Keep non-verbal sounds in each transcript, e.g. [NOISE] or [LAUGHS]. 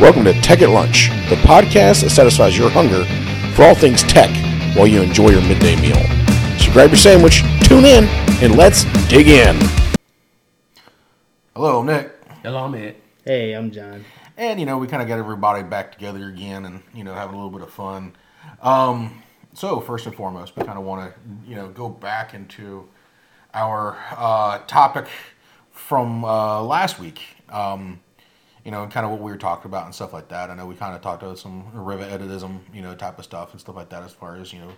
Welcome to Tech at Lunch, the podcast that satisfies your hunger for all things tech while you enjoy your midday meal. So grab your sandwich, tune in, and let's dig in. Hello, I'm Nick. Hello, I'm Ed. Hey, I'm John. And, you know, we kind of got everybody back together again and, you know, having a little bit of fun. Um, so, first and foremost, we kind of want to, you know, go back into our uh, topic from uh, last week. Um, you know, and kind of what we were talking about and stuff like that. I know we kind of talked about some recidivism, you know, type of stuff and stuff like that as far as, you know,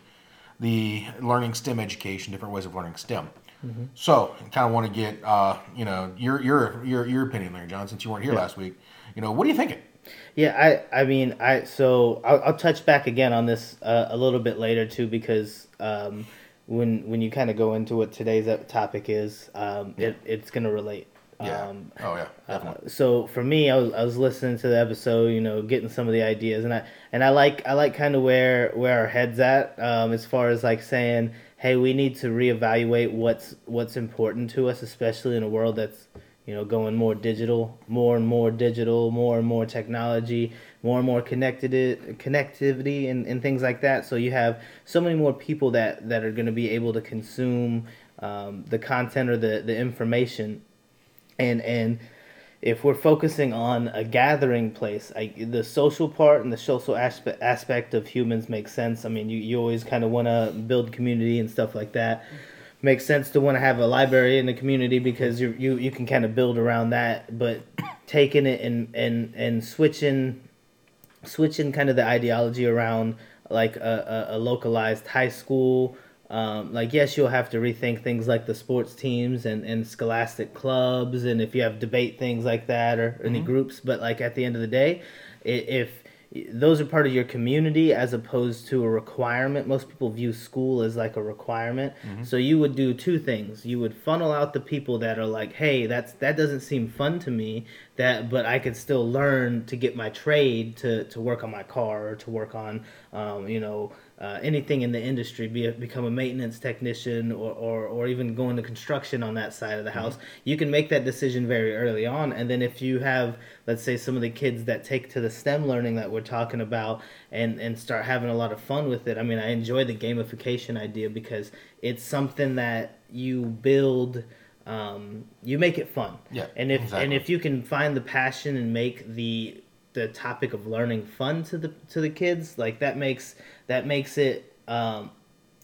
the learning STEM education, different ways of learning STEM. Mm-hmm. So, kind of want to get, uh, you know, your your your your opinion there, John, since you weren't here yeah. last week. You know, what are you thinking? Yeah, I I mean, I so I'll, I'll touch back again on this uh, a little bit later too because um, when when you kind of go into what today's topic is, um, it, it's going to relate. Yeah. Um, oh yeah. Uh, so for me, I was I was listening to the episode, you know, getting some of the ideas, and I and I like I like kind of where where our heads at um, as far as like saying, hey, we need to reevaluate what's what's important to us, especially in a world that's you know going more digital, more and more digital, more and more technology, more and more connected connectivity and, and things like that. So you have so many more people that that are going to be able to consume um, the content or the the information and and if we're focusing on a gathering place, I, the social part and the social aspect aspect of humans makes sense. I mean, you, you always kind of want to build community and stuff like that. Makes sense to want to have a library in the community because you you you can kind of build around that. But taking it and and and switching switching kind of the ideology around like a, a, a localized high school um, like yes you'll have to rethink things like the sports teams and, and scholastic clubs and if you have debate things like that or any mm-hmm. groups but like at the end of the day if those are part of your community as opposed to a requirement. Most people view school as like a requirement. Mm-hmm. So you would do two things. You would funnel out the people that are like, "Hey, that's that doesn't seem fun to me." That, but I could still learn to get my trade to to work on my car or to work on, um, you know, uh, anything in the industry, be a, become a maintenance technician or, or, or even go into construction on that side of the house, mm-hmm. you can make that decision very early on. And then if you have, let's say, some of the kids that take to the STEM learning that we're talking about and, and start having a lot of fun with it, I mean, I enjoy the gamification idea because it's something that you build. Um, you make it fun. Yeah. And if exactly. and if you can find the passion and make the the topic of learning fun to the to the kids, like that makes that makes it um,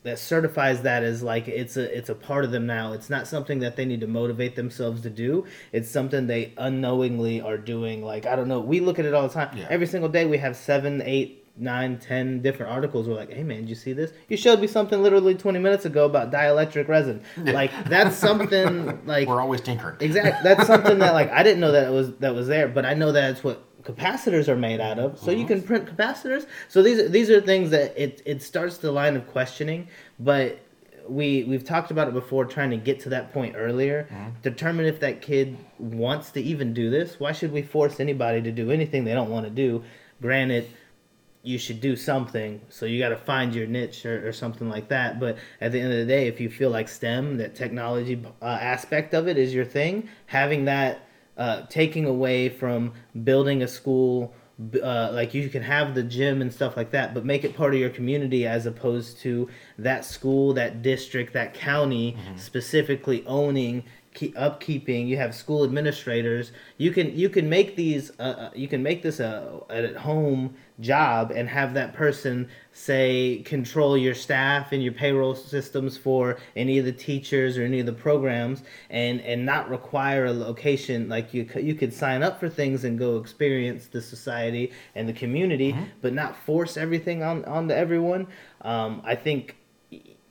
that certifies that as like it's a it's a part of them now. It's not something that they need to motivate themselves to do. It's something they unknowingly are doing. Like I don't know. We look at it all the time. Yeah. Every single day we have seven, eight, nine, ten different articles. We're like, hey man, did you see this? You showed me something literally twenty minutes ago about dielectric resin. [LAUGHS] Like that's something [LAUGHS] like we're always tinkering. Exactly. That's something that like I didn't know that it was that was there, but I know that it's what capacitors are made out of. So you can print capacitors. So these these are things that it it starts the line of questioning, but we we've talked about it before trying to get to that point earlier mm-hmm. determine if that kid wants to even do this why should we force anybody to do anything they don't want to do granted you should do something so you got to find your niche or, or, something like that but at the end of the day if you feel like stem that technology uh, aspect of it is your thing having that uh, taking away from building a school uh, like you can have the gym and stuff like that, but make it part of your community as opposed to that school, that district, that county mm-hmm. specifically owning keep upkeeping you have school administrators you can you can make these uh, uh you can make this a, a at home job and have that person say control your staff and your payroll systems for any of the teachers or any of the programs and and not require a location like you you could sign up for things and go experience the society and the community mm-hmm. but not force everything on onto everyone um, i think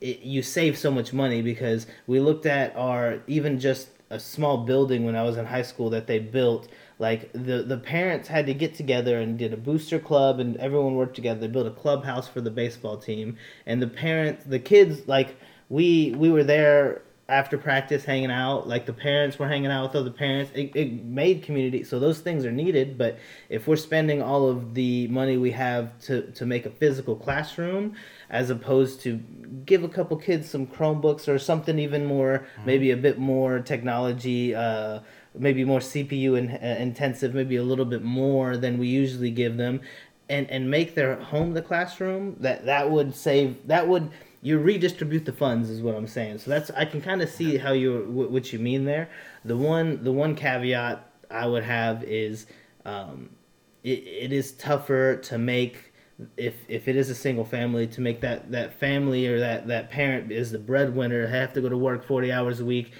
it, you save so much money because we looked at our even just a small building when I was in high school that they built. Like the the parents had to get together and did a booster club, and everyone worked together. They built a clubhouse for the baseball team, and the parents, the kids, like we we were there after practice hanging out like the parents were hanging out with other parents it, it made community so those things are needed but if we're spending all of the money we have to, to make a physical classroom as opposed to give a couple kids some chromebooks or something even more mm-hmm. maybe a bit more technology uh, maybe more CPU in, uh, intensive, maybe a little bit more than we usually give them, and and make their home the classroom. That that would save. That would you redistribute the funds is what I'm saying. So that's I can kind of see how you what you mean there. The one the one caveat I would have is um, it, it is tougher to make if if it is a single family to make that that family or that that parent is the breadwinner have to go to work 40 hours a week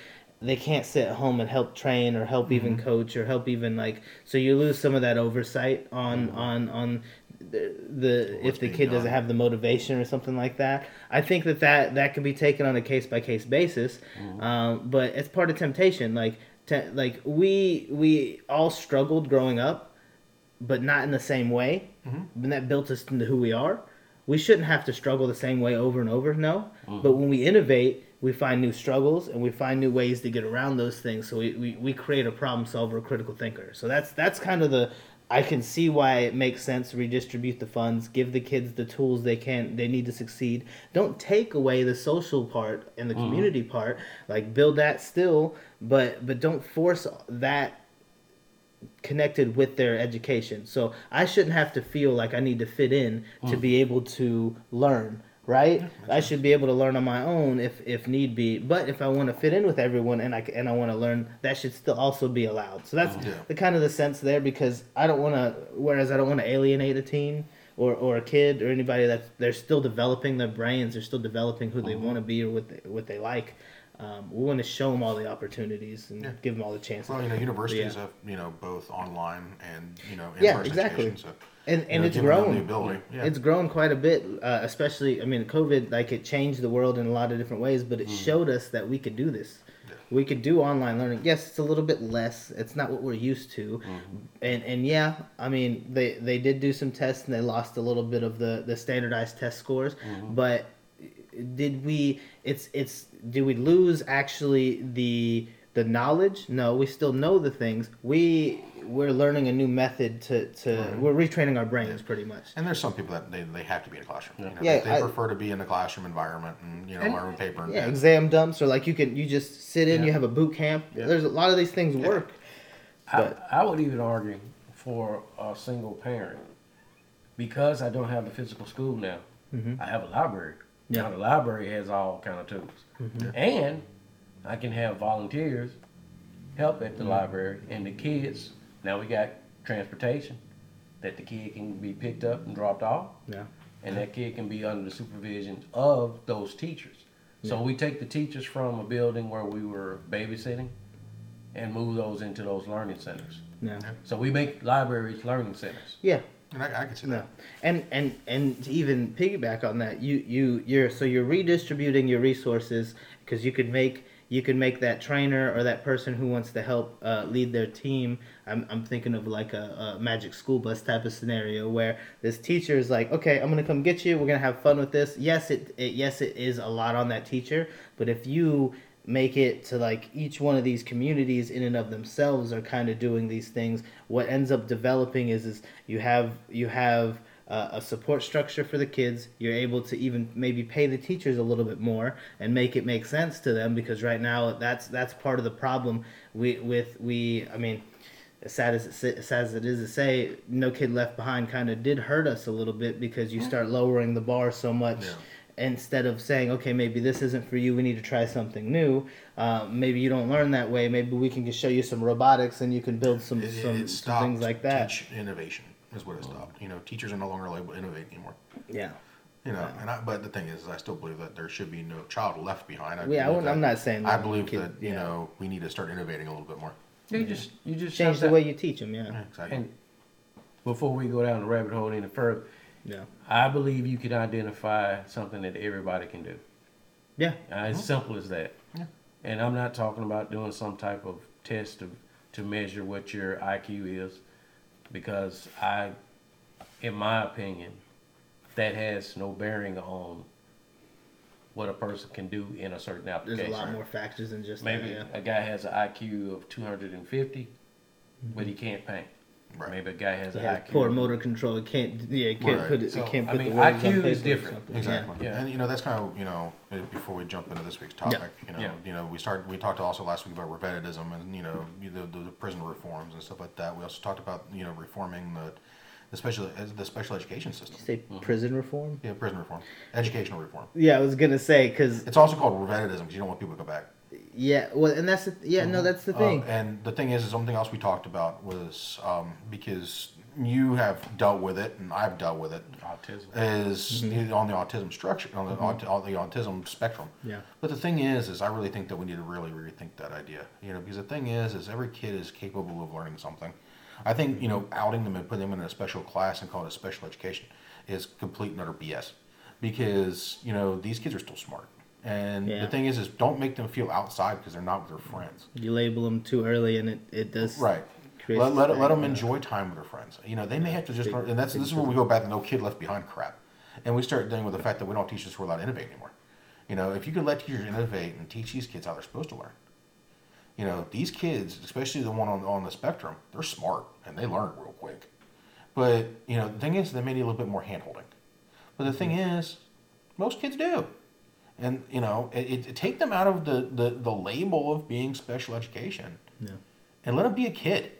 they can't sit at home and help train or help mm-hmm. even coach or help even like so you lose some of that oversight on mm-hmm. on on the, the if the kid doesn't have the motivation or something like that i think that that that can be taken on a case by case basis mm-hmm. um, but it's part of temptation. Like te- like we we all struggled growing up but not in the same way. Mm-hmm. and that built us into who we are. We shouldn't have to struggle the same way over and over no. Mm-hmm. but when we innovate we find new struggles and we find new ways to get around those things. So we, we, we create a problem solver a critical thinker. So that's that's kind of the I can see why it makes sense to redistribute the funds, give the kids the tools they can they need to succeed. Don't take away the social part and the mm-hmm. community part. Like build that still, but but don't force that connected with their education. So I shouldn't have to feel like I need to fit in mm. to be able to learn right? I should be able to learn on my own if if need be. But if I want to fit in with everyone and I and I want to learn, that should still also be allowed. So that's yeah. the kind of the sense there because I don't want to. Whereas I don't want to alienate a teen or, or a kid or anybody that they're still developing their brains, they're still developing who they mm-hmm. want to be or what they, what they like. Um, we want to show them all the opportunities and yeah. give them all the chances. Well, you know, universities yeah. have you know both online and you know in yeah, exactly. So and and it's grown. Yeah. It's grown quite a bit, uh, especially. I mean, COVID like it changed the world in a lot of different ways, but it mm. showed us that we could do this. Yeah. We could do online learning. Yes, it's a little bit less. It's not what we're used to, mm-hmm. and and yeah, I mean they they did do some tests and they lost a little bit of the the standardized test scores, mm-hmm. but did we? It's it's do we lose actually the the knowledge? No, we still know the things. We we're learning a new method to, to right. we're retraining our brains pretty much. And there's some people that they, they have to be in a classroom. Yeah, you know, yeah they, they I, prefer to be in a classroom environment and you know and, learn paper. And yeah, exam dumps or like you can you just sit in. Yeah. You have a boot camp. Yeah. There's a lot of these things work. I, I would even argue for a single parent because I don't have the physical school now. Mm-hmm. I have a library. Yeah. Now the library has all kind of tools, mm-hmm. and I can have volunteers help at the mm-hmm. library, and the kids now we got transportation that the kid can be picked up and dropped off. Yeah. And that kid can be under the supervision of those teachers. So yeah. we take the teachers from a building where we were babysitting and move those into those learning centers. Yeah. So we make libraries learning centers. Yeah. And I, I can see that. And and and to even piggyback on that, you you you're so you're redistributing your resources because you could make you can make that trainer or that person who wants to help uh, lead their team. I'm, I'm thinking of like a, a, magic school bus type of scenario where this teacher is like, okay, I'm gonna come get you. We're gonna have fun with this. Yes, it, it yes it is a lot on that teacher, but if you make it to like each one of these communities in and of themselves are kind of doing these things, what ends up developing is is you have you have uh, a support structure for the kids. You're able to even maybe pay the teachers a little bit more and make it make sense to them because right now that's that's part of the problem. We with we I mean, as sad as it, as sad as it is to say, no kid left behind kind of did hurt us a little bit because you start lowering the bar so much. Yeah instead of saying, okay, maybe this isn't for you, we need to try something new. Uh, maybe you don't learn that way. Maybe we can just show you some robotics and you can build some, it, some, it some things like that. innovation is what it stopped. You know, teachers are no longer able to innovate anymore. Yeah. You know, yeah. and I, but the thing is, I still believe that there should be no child left behind. I yeah, I am not saying. I believe kid, that you yeah. know we need to start innovating a little bit more. Yeah, you just you just change the way you teach them. Yeah, yeah exactly. And before we go down the rabbit hole any further, yeah, I believe you can identify something that everybody can do. Yeah, uh, as mm-hmm. simple as that. Yeah. And I'm not talking about doing some type of test of to measure what your IQ is, because I in my opinion, that has no bearing on what a person can do in a certain application. There's a lot more factors than just maybe that, yeah. a guy has an IQ of 250, mm-hmm. but he can't paint. Right. Maybe a guy has It an has IQ. poor motor control. It can't. Yeah, it can't Right. put it. So, it can't I put mean, the words IQ is different. Exactly. Yeah. And you know that's kind of you know uh, before we jump into this week's topic, you know, Yeah. you know we started we talked also last week about repetitism and you know the, the, the prison reforms and stuff like that. We also talked about you know reforming the the special the special education system. You Say prison reform. Yeah, prison reform, educational reform. Yeah, I was gonna say because It's also called repetitism because you don't want people to go back. Yeah, well, and that's the, yeah, no, that's the Uh, thing. and the thing is, is something else we talked about was um, because you have dealt with it and I've dealt with it. Autism. Is on the autism structure on the, aut- on the autism spectrum. Yeah. But the thing is, is I really think that we need to really rethink that idea. You know, because the thing is, is every kid is capable of learning something. I think you know, outing them and putting them in a special class and calling it a special education is complete and utter BS. Because you know these kids are still smart, and Yeah. the thing is, is don't make them feel outside because they're not with their friends. You label them too early, and it it does Right. Let, let, let them enjoy time with their friends. You know, they may have to just Big- learn, and that's this is where we go back to no kid left behind crap, and we start dealing with the fact that we don't teach us who are allowed to innovate anymore. You know, if you could let teachers innovate and teach these kids how they're supposed to learn, you know, these kids, especially the one on on the spectrum, they're smart and they learn real quick. But you know, the thing is, they may need a little bit more hand holding. But the thing mm-hmm. is, most kids do. And you know, it, it, take them out of the, the, the label of being special education Yeah. and let them be a kid.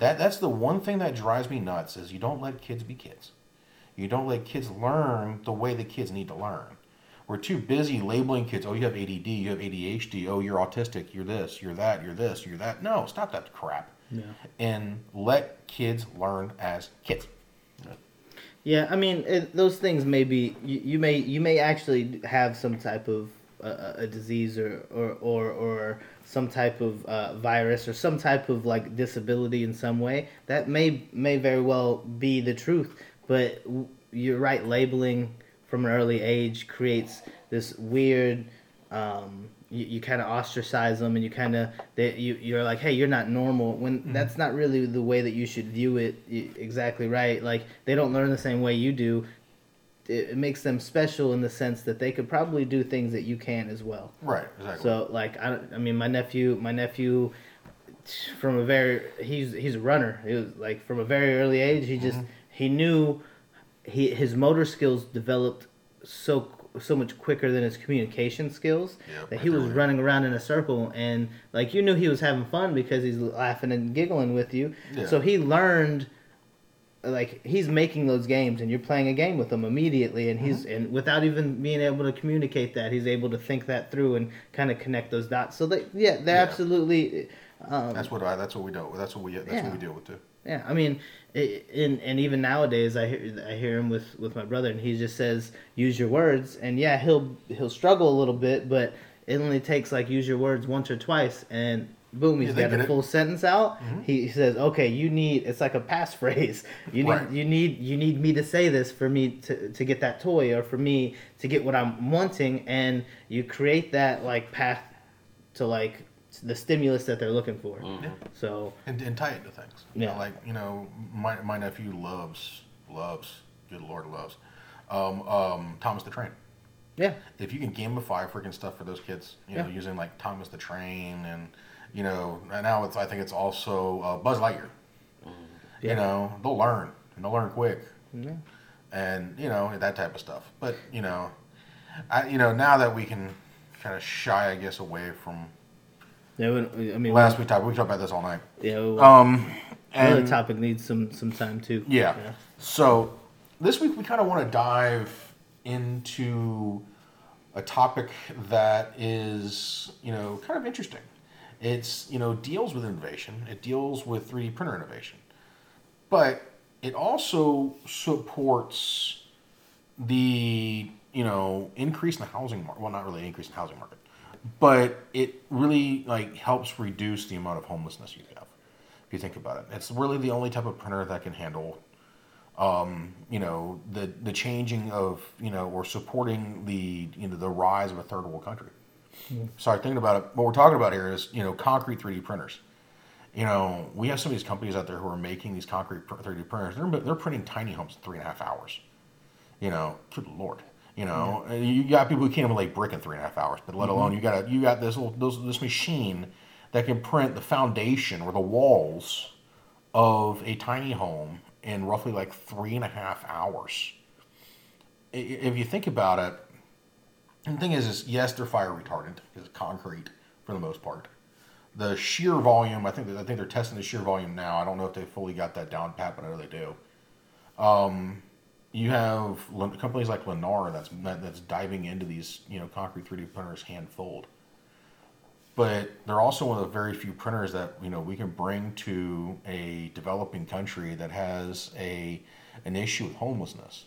That that's the one thing that drives me nuts is you don't let kids be kids. You don't let kids learn the way the kids need to learn. We're too busy labeling kids. Oh, you have ADD. You have ADHD. Oh, you're autistic. You're this. You're that. You're this. You're that. No, stop that crap. Yeah. And let kids learn as kids. Yeah, I mean, it, those things may be you, you may you may actually have some type of uh, a disease or or or, or some type of uh, virus or some type of like disability in some way. That may may very well be the truth, but you're right. Labeling from an early age creates this weird. Um, you, you kind of ostracize them and you kind of you you're like hey you're not normal when mm-hmm. that's not really the way that you should view it exactly right. Like they don't learn the same way you do. It, it makes them special in the sense that they could probably do things that you can as well. Right. Exactly. so like I, I mean my nephew my nephew from a very he's he's a runner. He was like from a very early age he just mm-hmm. he knew he his motor skills developed so so much quicker than his communication skills Yeah, that he was running around in a circle and like you knew he was having fun because he's laughing and giggling with you Yeah. so he learned like he's making those games and you're playing a game with him immediately and he's and without even being able to communicate that he's able to think that through and kind of connect those dots so they yeah they're Yeah. absolutely um, that's what I. That's what we do. That's what we. That's what we deal with too. Yeah i mean in and even nowadays i hear i hear him with with my brother and he just says use your words and yeah he'll he'll struggle a little bit but it only takes like use your words once or twice and boom he's got a it. Mm-hmm. full sentence out he says okay you need it's like a passphrase [LAUGHS] you need Right. you need you need me to say this for me to, to get that toy or for me to get what i'm wanting and you create that like path to like the stimulus that they're looking for Yeah. so and, and tie it to things. You know, Yeah. like you know, my my nephew loves loves, good lord loves, um, um, Thomas the Train. yeah If you can gamify freaking stuff for those kids, you know, Yeah. using like Thomas the Train and you know, and now it's I think it's also uh, Buzz Lightyear. Yeah. You know, they'll learn and they'll learn quick, yeah. and you know that type of stuff. But you know, I you know now that we can kind of shy, I guess, away from Yeah, we- I mean, last we talked. We talked about this all night. yeah, we- Um, another and topic needs some some time too. Yeah. So this week we kind of want to dive into a topic that is, you know, kind of interesting. It's, you know, deals with innovation. It deals with 3D printer innovation. But it also supports the, you know, increase in the housing market. Well, not really increase in the housing market, but it really like helps reduce the amount of homelessness you have. If you think about it, it's really the only type of printer that can handle um, you know, the the changing of you know, or supporting the you know the rise of a third world country. Sorry, thinking about it. What we're talking about here is you know concrete 3D printers. You know, we have some of these companies out there who are making these concrete 3D printers. They're they're printing tiny homes in three and a half hours. You know, good lord. You know, and you got people who can't even lay brick in three and a half hours, but let alone you got a, you got this little this machine that can print the foundation or the walls of a tiny home in roughly like three and a half hours. If you think about it, the thing is, is yes, they're fire retardant because concrete for the most part. The shear volume, I think, I think they're testing the shear volume now. I don't know if they fully got that down pat, but I know they do. Um, you have companies like Lennar that's that's diving into these, you know, concrete 3D printers hand fold. But they're also one of the very few printers that you know we can bring to a developing country that has a an issue with homelessness,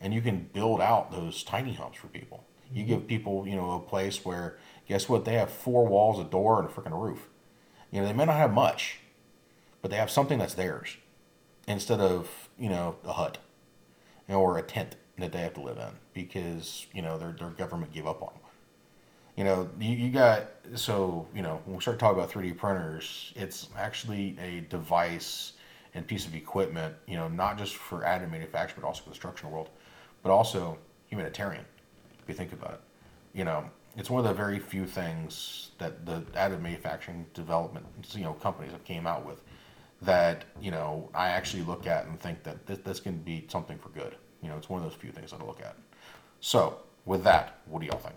and you can build out those tiny homes for people. You mm-hmm. give people you know a place where guess what they have four walls, a door, and a freaking roof. You know they may not have much, but they have something that's theirs instead of you know a hut or a tent that they have to live in because you know their their government gave up on them. You know, you, you got so you know when we start talking about three D printers, it's actually a device and piece of equipment. You know, not just for additive manufacturing, but also the construction world, but also humanitarian. If you think about it, you know, it's one of the very few things that the additive manufacturing development you know companies have came out with that you know I actually look at and think that this, this can be something for good. You know, it's one of those few things that I look at. So, with that, what do y'all think?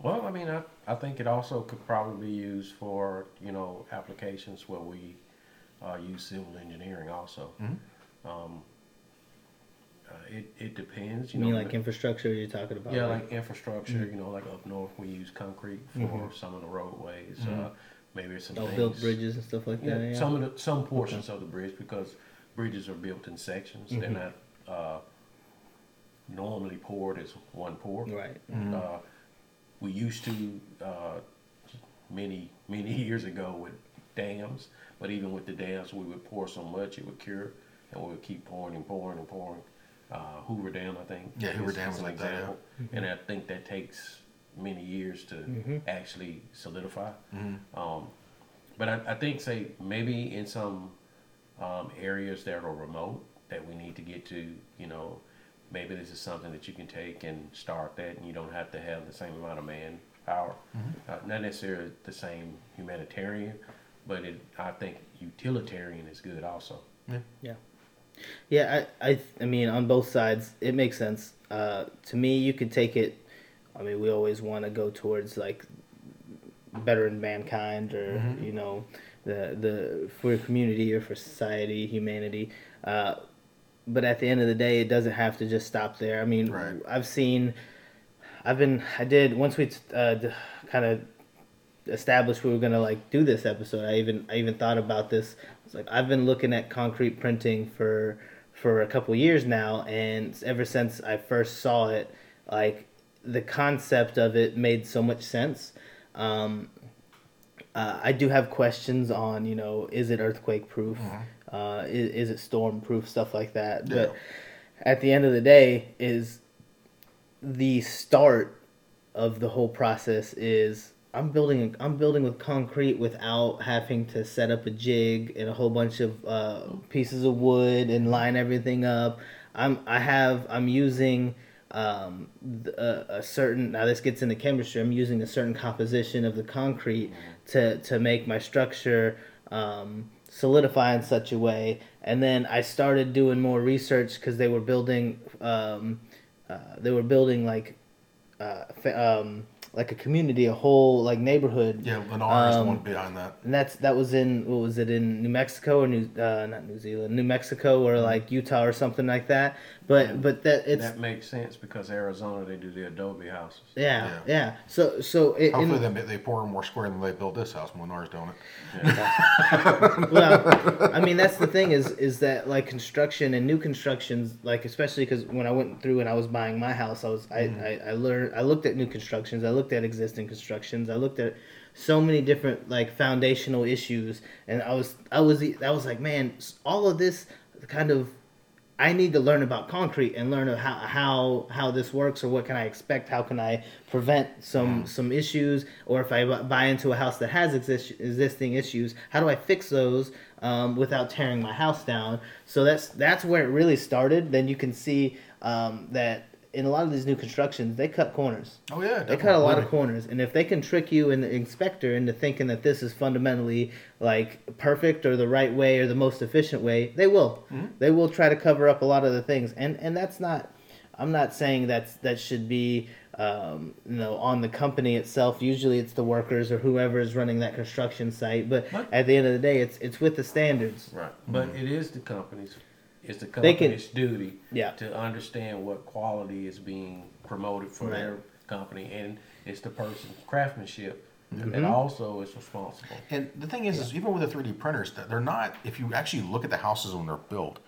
Well, I mean, I, I think it also could probably be used for, you know, applications where we uh, use civil engineering also. Um, uh, it, it depends, you You mean know. like infrastructure you're talking about? yeah, like infrastructure, you know, like up north we use concrete for some of the roadways. Uh, maybe some They'll things. build bridges and stuff like Yeah, that. Yeah. some of the some portions of the bridge because bridges are built in sections. They're not uh, normally poured as one pour. Right. Uh, we used to uh, many many [LAUGHS] years ago with dams, but even with the dams, we would pour so much it would cure, and we would keep pouring and pouring and pouring. Uh, Hoover Dam, I think. Yeah, Hoover is- Dam is was an like that, yeah. example. and I think that takes many years to actually solidify. Um, but I, I think, say, maybe in some um, areas that are remote that we need to get to, you know, maybe this is something that you can take and start that, and you don't have to have the same amount of manpower. Uh, not necessarily the same humanitarian, but it, I think utilitarian is good also. Yeah. Yeah, I, I, I mean, on both sides, it makes sense. Uh, to me, you could take it. I mean, we always want to go towards like bettering mankind, or you know, the the for community or for society, humanity. Uh, but at the end of the day, it doesn't have to just stop there. I mean, Right. I've seen, I've been, I did once we uh, kind of established we were gonna like do this episode. I even I even thought about this. It's like I've been looking at concrete printing for for a couple years now, and ever since I first saw it, like the concept of it made so much sense. Um, uh, I do have questions on you know is it earthquake proof, uh, is, is it storm proof, stuff like that. Yeah. But at the end of the day, is the start of the whole process is I'm building I'm building with concrete without having to set up a jig and a whole bunch of uh, pieces of wood and line everything up. I'm I have I'm using um, a, a certain now this gets into chemistry. I'm using a certain composition of the concrete to to make my structure um, solidify in such a way. And then I started doing more research because they were building um, uh, they were building like uh, fa- um, like a community, a whole like neighborhood. Yeah, Lennar is the Um, one behind that. And that's that was in what was it in New Mexico or New uh, not New Zealand, New Mexico or like Utah or something like that. But but that it's that makes sense because Arizona they do the adobe houses. yeah, Yeah. yeah So so it, Hopefully, in, they, they pour more square than they built this house. when Lennar's doing it. [LAUGHS] well, I mean that's the thing is is that like construction and new constructions like especially because when I went through and I was buying my house I was I, I I learned I looked at new constructions I looked at existing constructions I looked at so many different like foundational issues and I was I was I was like man all of this kind of I need to learn about concrete and learn how how how this works or what can I expect. How can I prevent some some issues? Or if I buy into a house that has exist, existing issues, how do I fix those um, without tearing my house down? So that's that's where it really started. Then you can see um, that in a lot of these new constructions, they cut corners. Oh yeah, They cut a lot of corners, and if they can trick you and the inspector into thinking that this is fundamentally like perfect or the right way or the most efficient way, they will. Mm-hmm. They will try to cover up a lot of the things, and and that's not. I'm not saying that's that should be um, you know on the company itself. Usually, it's the workers or whoever is running that construction site. But But- at the end of the day, it's it's with the standards. Right. But it is the company's, it's the They can- company's duty Yeah. to understand what quality is being promoted for Right. their company, and it's the person's craftsmanship Mm-hmm. that also is responsible. And the thing is, is even with the 3D printers, that they're not. If you actually look at the houses when they're built,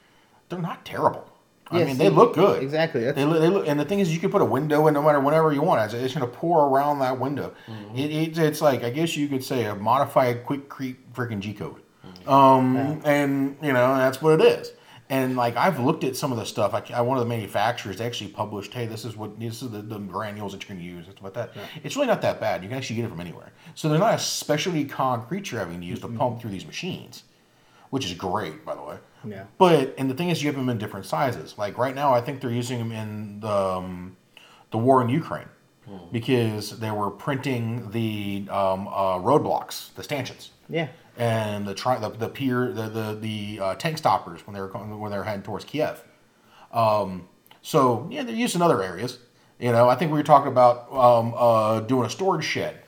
they're not terrible. I Yeah, mean, see, they look good. exactly, that's- They look, they look, and the thing is, you can put a window in no matter whenever you want. It's, it's going to pour around that window. Mm-hmm. It, it, it's like I guess you could say a modified quick creep freaking G code. Um, and you know that's what it is. And like I've looked at some of the stuff. Like I, one of the manufacturers actually published, "Hey, this is what this is the, the granules that you can use." and stuff like that. It's really not that bad. You can actually get it from anywhere. So they're not a specialty concrete you're having to use to pump through these machines, which is great, by the way. Yeah. But and the thing is, you have them in different sizes. Like right now, I think they're using them in the um, the war in Ukraine because they were printing the um, uh, roadblocks, the stanchions Yeah. And the tri- the, the pier the the, the uh, tank stoppers when they were going, when they were heading towards Kiev. Um, so yeah, they're used in other areas. You know, I think we were talking about um, uh, doing a storage shed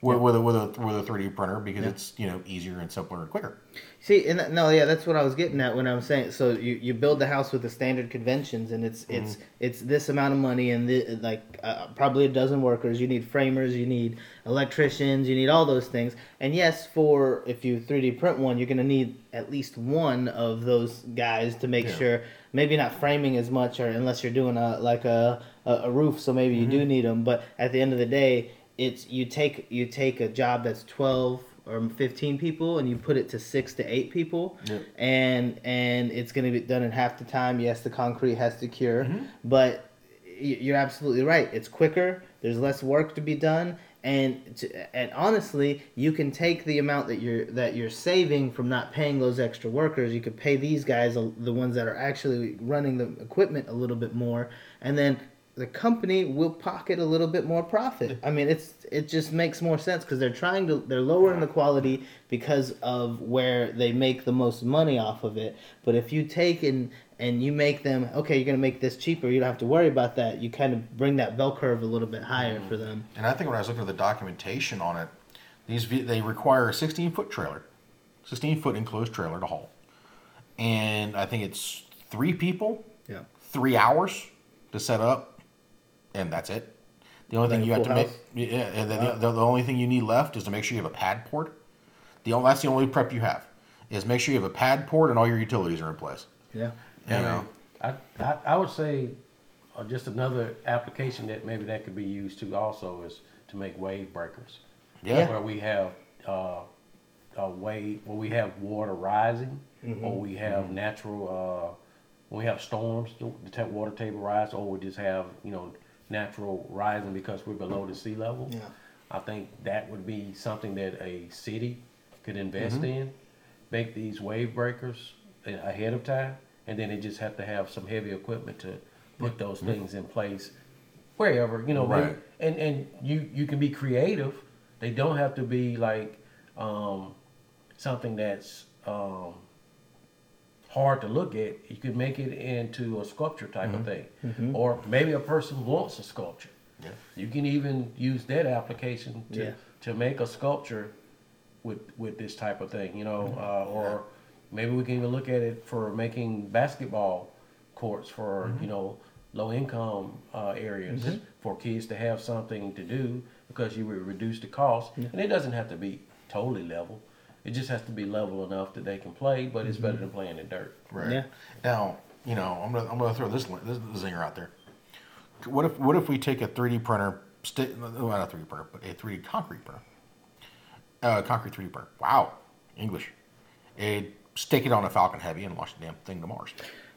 with, with a with a with a three D printer because it's you know easier and simpler and quicker. See, and that, no, yeah, that's what I was getting at when I was saying. So you, you build the house with the standard conventions, and it's it's it's this amount of money, and the, like uh, probably a dozen workers. You need framers, you need electricians, you need all those things. And yes, for if you three D print one, you're gonna need at least one of those guys to make Yeah. sure. Maybe not framing as much, or unless you're doing a like a a, a roof, so maybe you do need them. But at the end of the day, it's you take you take a job that's 12 or 15 people and you put it to six to eight people. Yep. and and it's going to be done in half the time. Yes the concrete has to cure mm-hmm. but you're absolutely right. It's quicker. There's less work to be done. And to, and honestly you can take the amount that you're that you're saving from not paying those extra workers. You could pay these guys uh, the ones that are actually running the equipment a little bit more. And then the company will pocket a little bit more profit. I mean, it's it just makes more sense because they're trying to they're lowering the quality because of where they make the most money off of it. But if you take and and you make them okay, you're gonna make this cheaper. You don't have to worry about that. You kind of bring that bell curve a little bit higher mm-hmm. for them. And I think when I was looking at the documentation on it, these they require a 16 foot trailer, 16 foot enclosed trailer to haul, and I think it's three people, Yeah. three hours to set up, and that's it. The only thing you have to full make, yeah, and the, the, the only thing you need left is to make sure you have a pad port. The only, that's the only prep you have is make sure you have a pad port and all your utilities are in place. Yeah. You know, I, I, I would say uh, just another application that maybe that could be used to also is to make wave breakers. yeah, Where we have uh, a wave, where we have water rising, or we have natural, uh, we have storms, the the water table rise, or we just have you know natural rising because we're below the sea level. Yeah. I think that would be something that a city could invest in, make these wave breakers ahead of time, and then they just have to have some heavy equipment to put those things in place wherever you know. Right. and and you you can be creative. They don't have to be like um, something that's um, hard to look at. You could make it into a sculpture type of mm-hmm. thing, mm-hmm. or maybe a person wants a sculpture. Yeah. You can even use that application to Yeah. to make a sculpture with with this type of thing, you know, mm-hmm. uh, or maybe we can even look at it for making basketball courts for you know low income uh, areas for kids to have something to do because you would reduce the cost, and it doesn't have to be totally level. It just has to be level enough that they can play, but it's better than playing in dirt. Right. Yeah. Now, you know, I'm gonna I'm gonna throw this this zinger out there. What if what if we take a 3D printer, sti- well, not a 3D printer, but a 3D concrete printer, uh, concrete 3D printer. Wow, English. A stick it on a Falcon Heavy and launch the damn thing to Mars.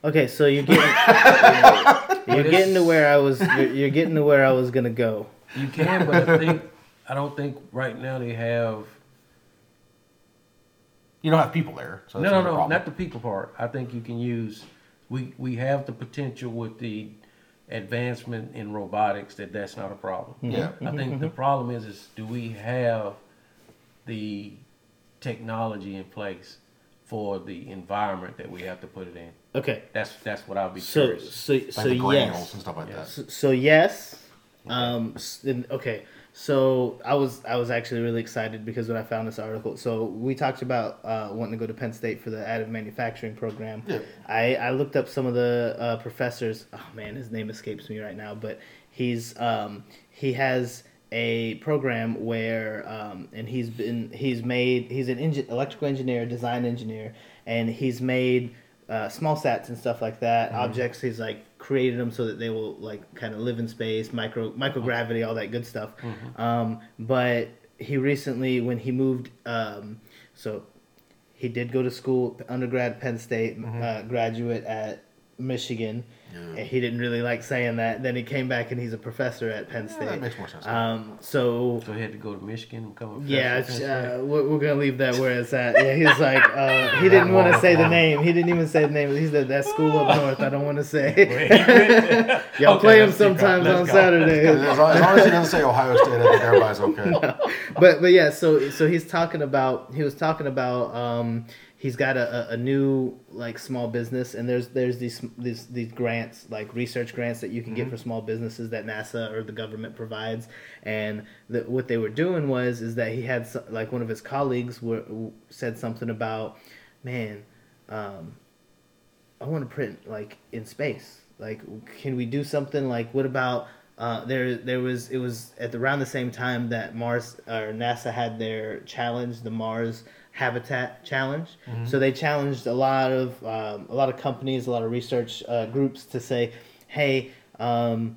Okay, so you're getting [LAUGHS] you're getting to where I was. You're, you're getting to where I was gonna go. You can, but I think I don't think right now they have. You don't have people there, so No, no, no, problem. not the people part. I think you can use. We we have the potential with the advancement in robotics that that's not a problem. Yeah. I think the problem is is do we have the technology in place for the environment that we have to put it in? Okay. That's that's what I'll be So curious. so Like so the yes. and stuff like that. So, so yes. Um. s- then- Okay. So I was I was actually really excited because when I found this article, so we talked about uh, wanting to go to Penn State for the additive manufacturing program. Yeah. I I looked up some of the uh, professors. Oh man, his name escapes me right now, but he's um he has a program where um and he's been he's made he's an engine electrical engineer design engineer and he's made uh, small sats and stuff like that objects he's like created them so that they will like kind of live in space micro microgravity all that good stuff. Um, but he recently when he moved um, so he did go to school undergrad penn state uh, graduate at michigan Yeah. he didn't really like saying that then he came back and he's a professor at penn Yeah, state that makes more sense. um, so so he had to go to Michigan and come. yeah, uh, we're, we're gonna leave that where it's at. Yeah, he's like, uh, he didn't want to say the name. He didn't even say the name. He said that school up north. I don't want to say. [LAUGHS] [LAUGHS] Y'all Okay, play him sometimes on Let's go. Saturdays. as, long, as long as he doesn't say Ohio State, I think everybody's okay. [LAUGHS] but but yeah, so so he's talking about he was talking about um he's got a, a, new like small business and there's there's these these these grants like research grants that you can get for small businesses that NASA or the government provides and the, what they were doing was is that he had like one of his colleagues were said something about man um I want to print like in space. Like, can we do something like what about uh, there? There was it was at the, around the same time that Mars or NASA had their challenge, the Mars Habitat Challenge. So they challenged a lot of um, a lot of companies, a lot of research uh, groups to say, hey. Um,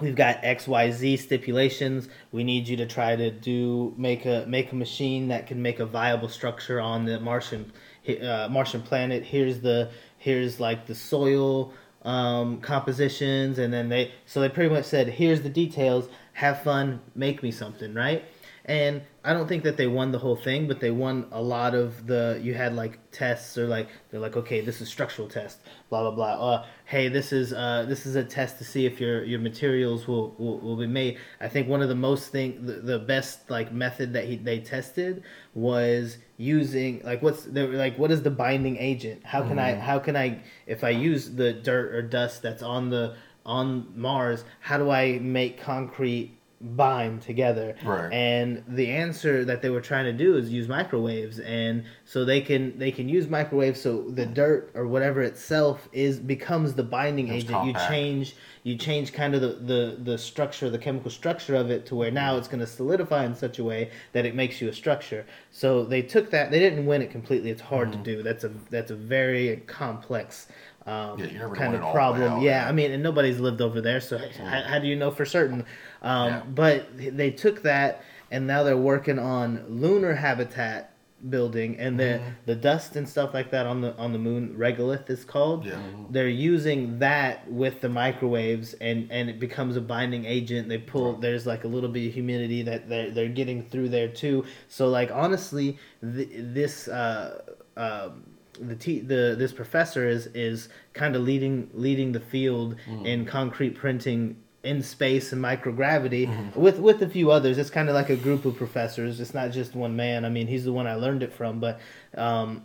we've got xyz stipulations. We need you to try to do make a make a machine that can make a viable structure on the martian uh, martian planet. Here's the here's like the soil um, compositions. And then they so they pretty much said here's the details. Have fun. Make me something right and I don't think that they won the whole thing, but they won a lot of the. You had like tests, or like they're like, okay, this is structural test, blah blah blah. Uh, hey, this is uh, this is a test to see if your your materials will, will, will be made. I think one of the most thing, the, the best like method that he they tested was using like what's they were like what is the binding agent? How can I how can I if I use the dirt or dust that's on the on Mars, how do I make concrete bind together? Right. And the answer that they were trying to do is use microwaves, and so they can they can use microwaves so the dirt or whatever itself is becomes the binding agent. You change you change kind of the, the the structure, the chemical structure of it to where now it's going to solidify in such a way that it makes you a structure. So they took that. They didn't win it completely. It's hard Mm-hmm. to do. That's a that's a very complex. Um, Yeah, kind of it all the way problem. out, yeah, yeah. I mean, and nobody's lived over there, so how, how do you know for certain? Um, Yeah. But they took that, and now they're working on lunar habitat building, and the Mm-hmm. the dust and stuff like that on the on the moon, regolith is called. Yeah. They're using that with the microwaves, and and it becomes a binding agent. They pull. There's like a little bit of humidity that they're they're getting through there too. So like honestly, th- this. Uh, um, the te- the this professor is is kind of leading leading the field in concrete printing in space and microgravity with with a few others. It's kind of like a group of professors. It's not just one man. I mean, he's the one I learned it from, but um,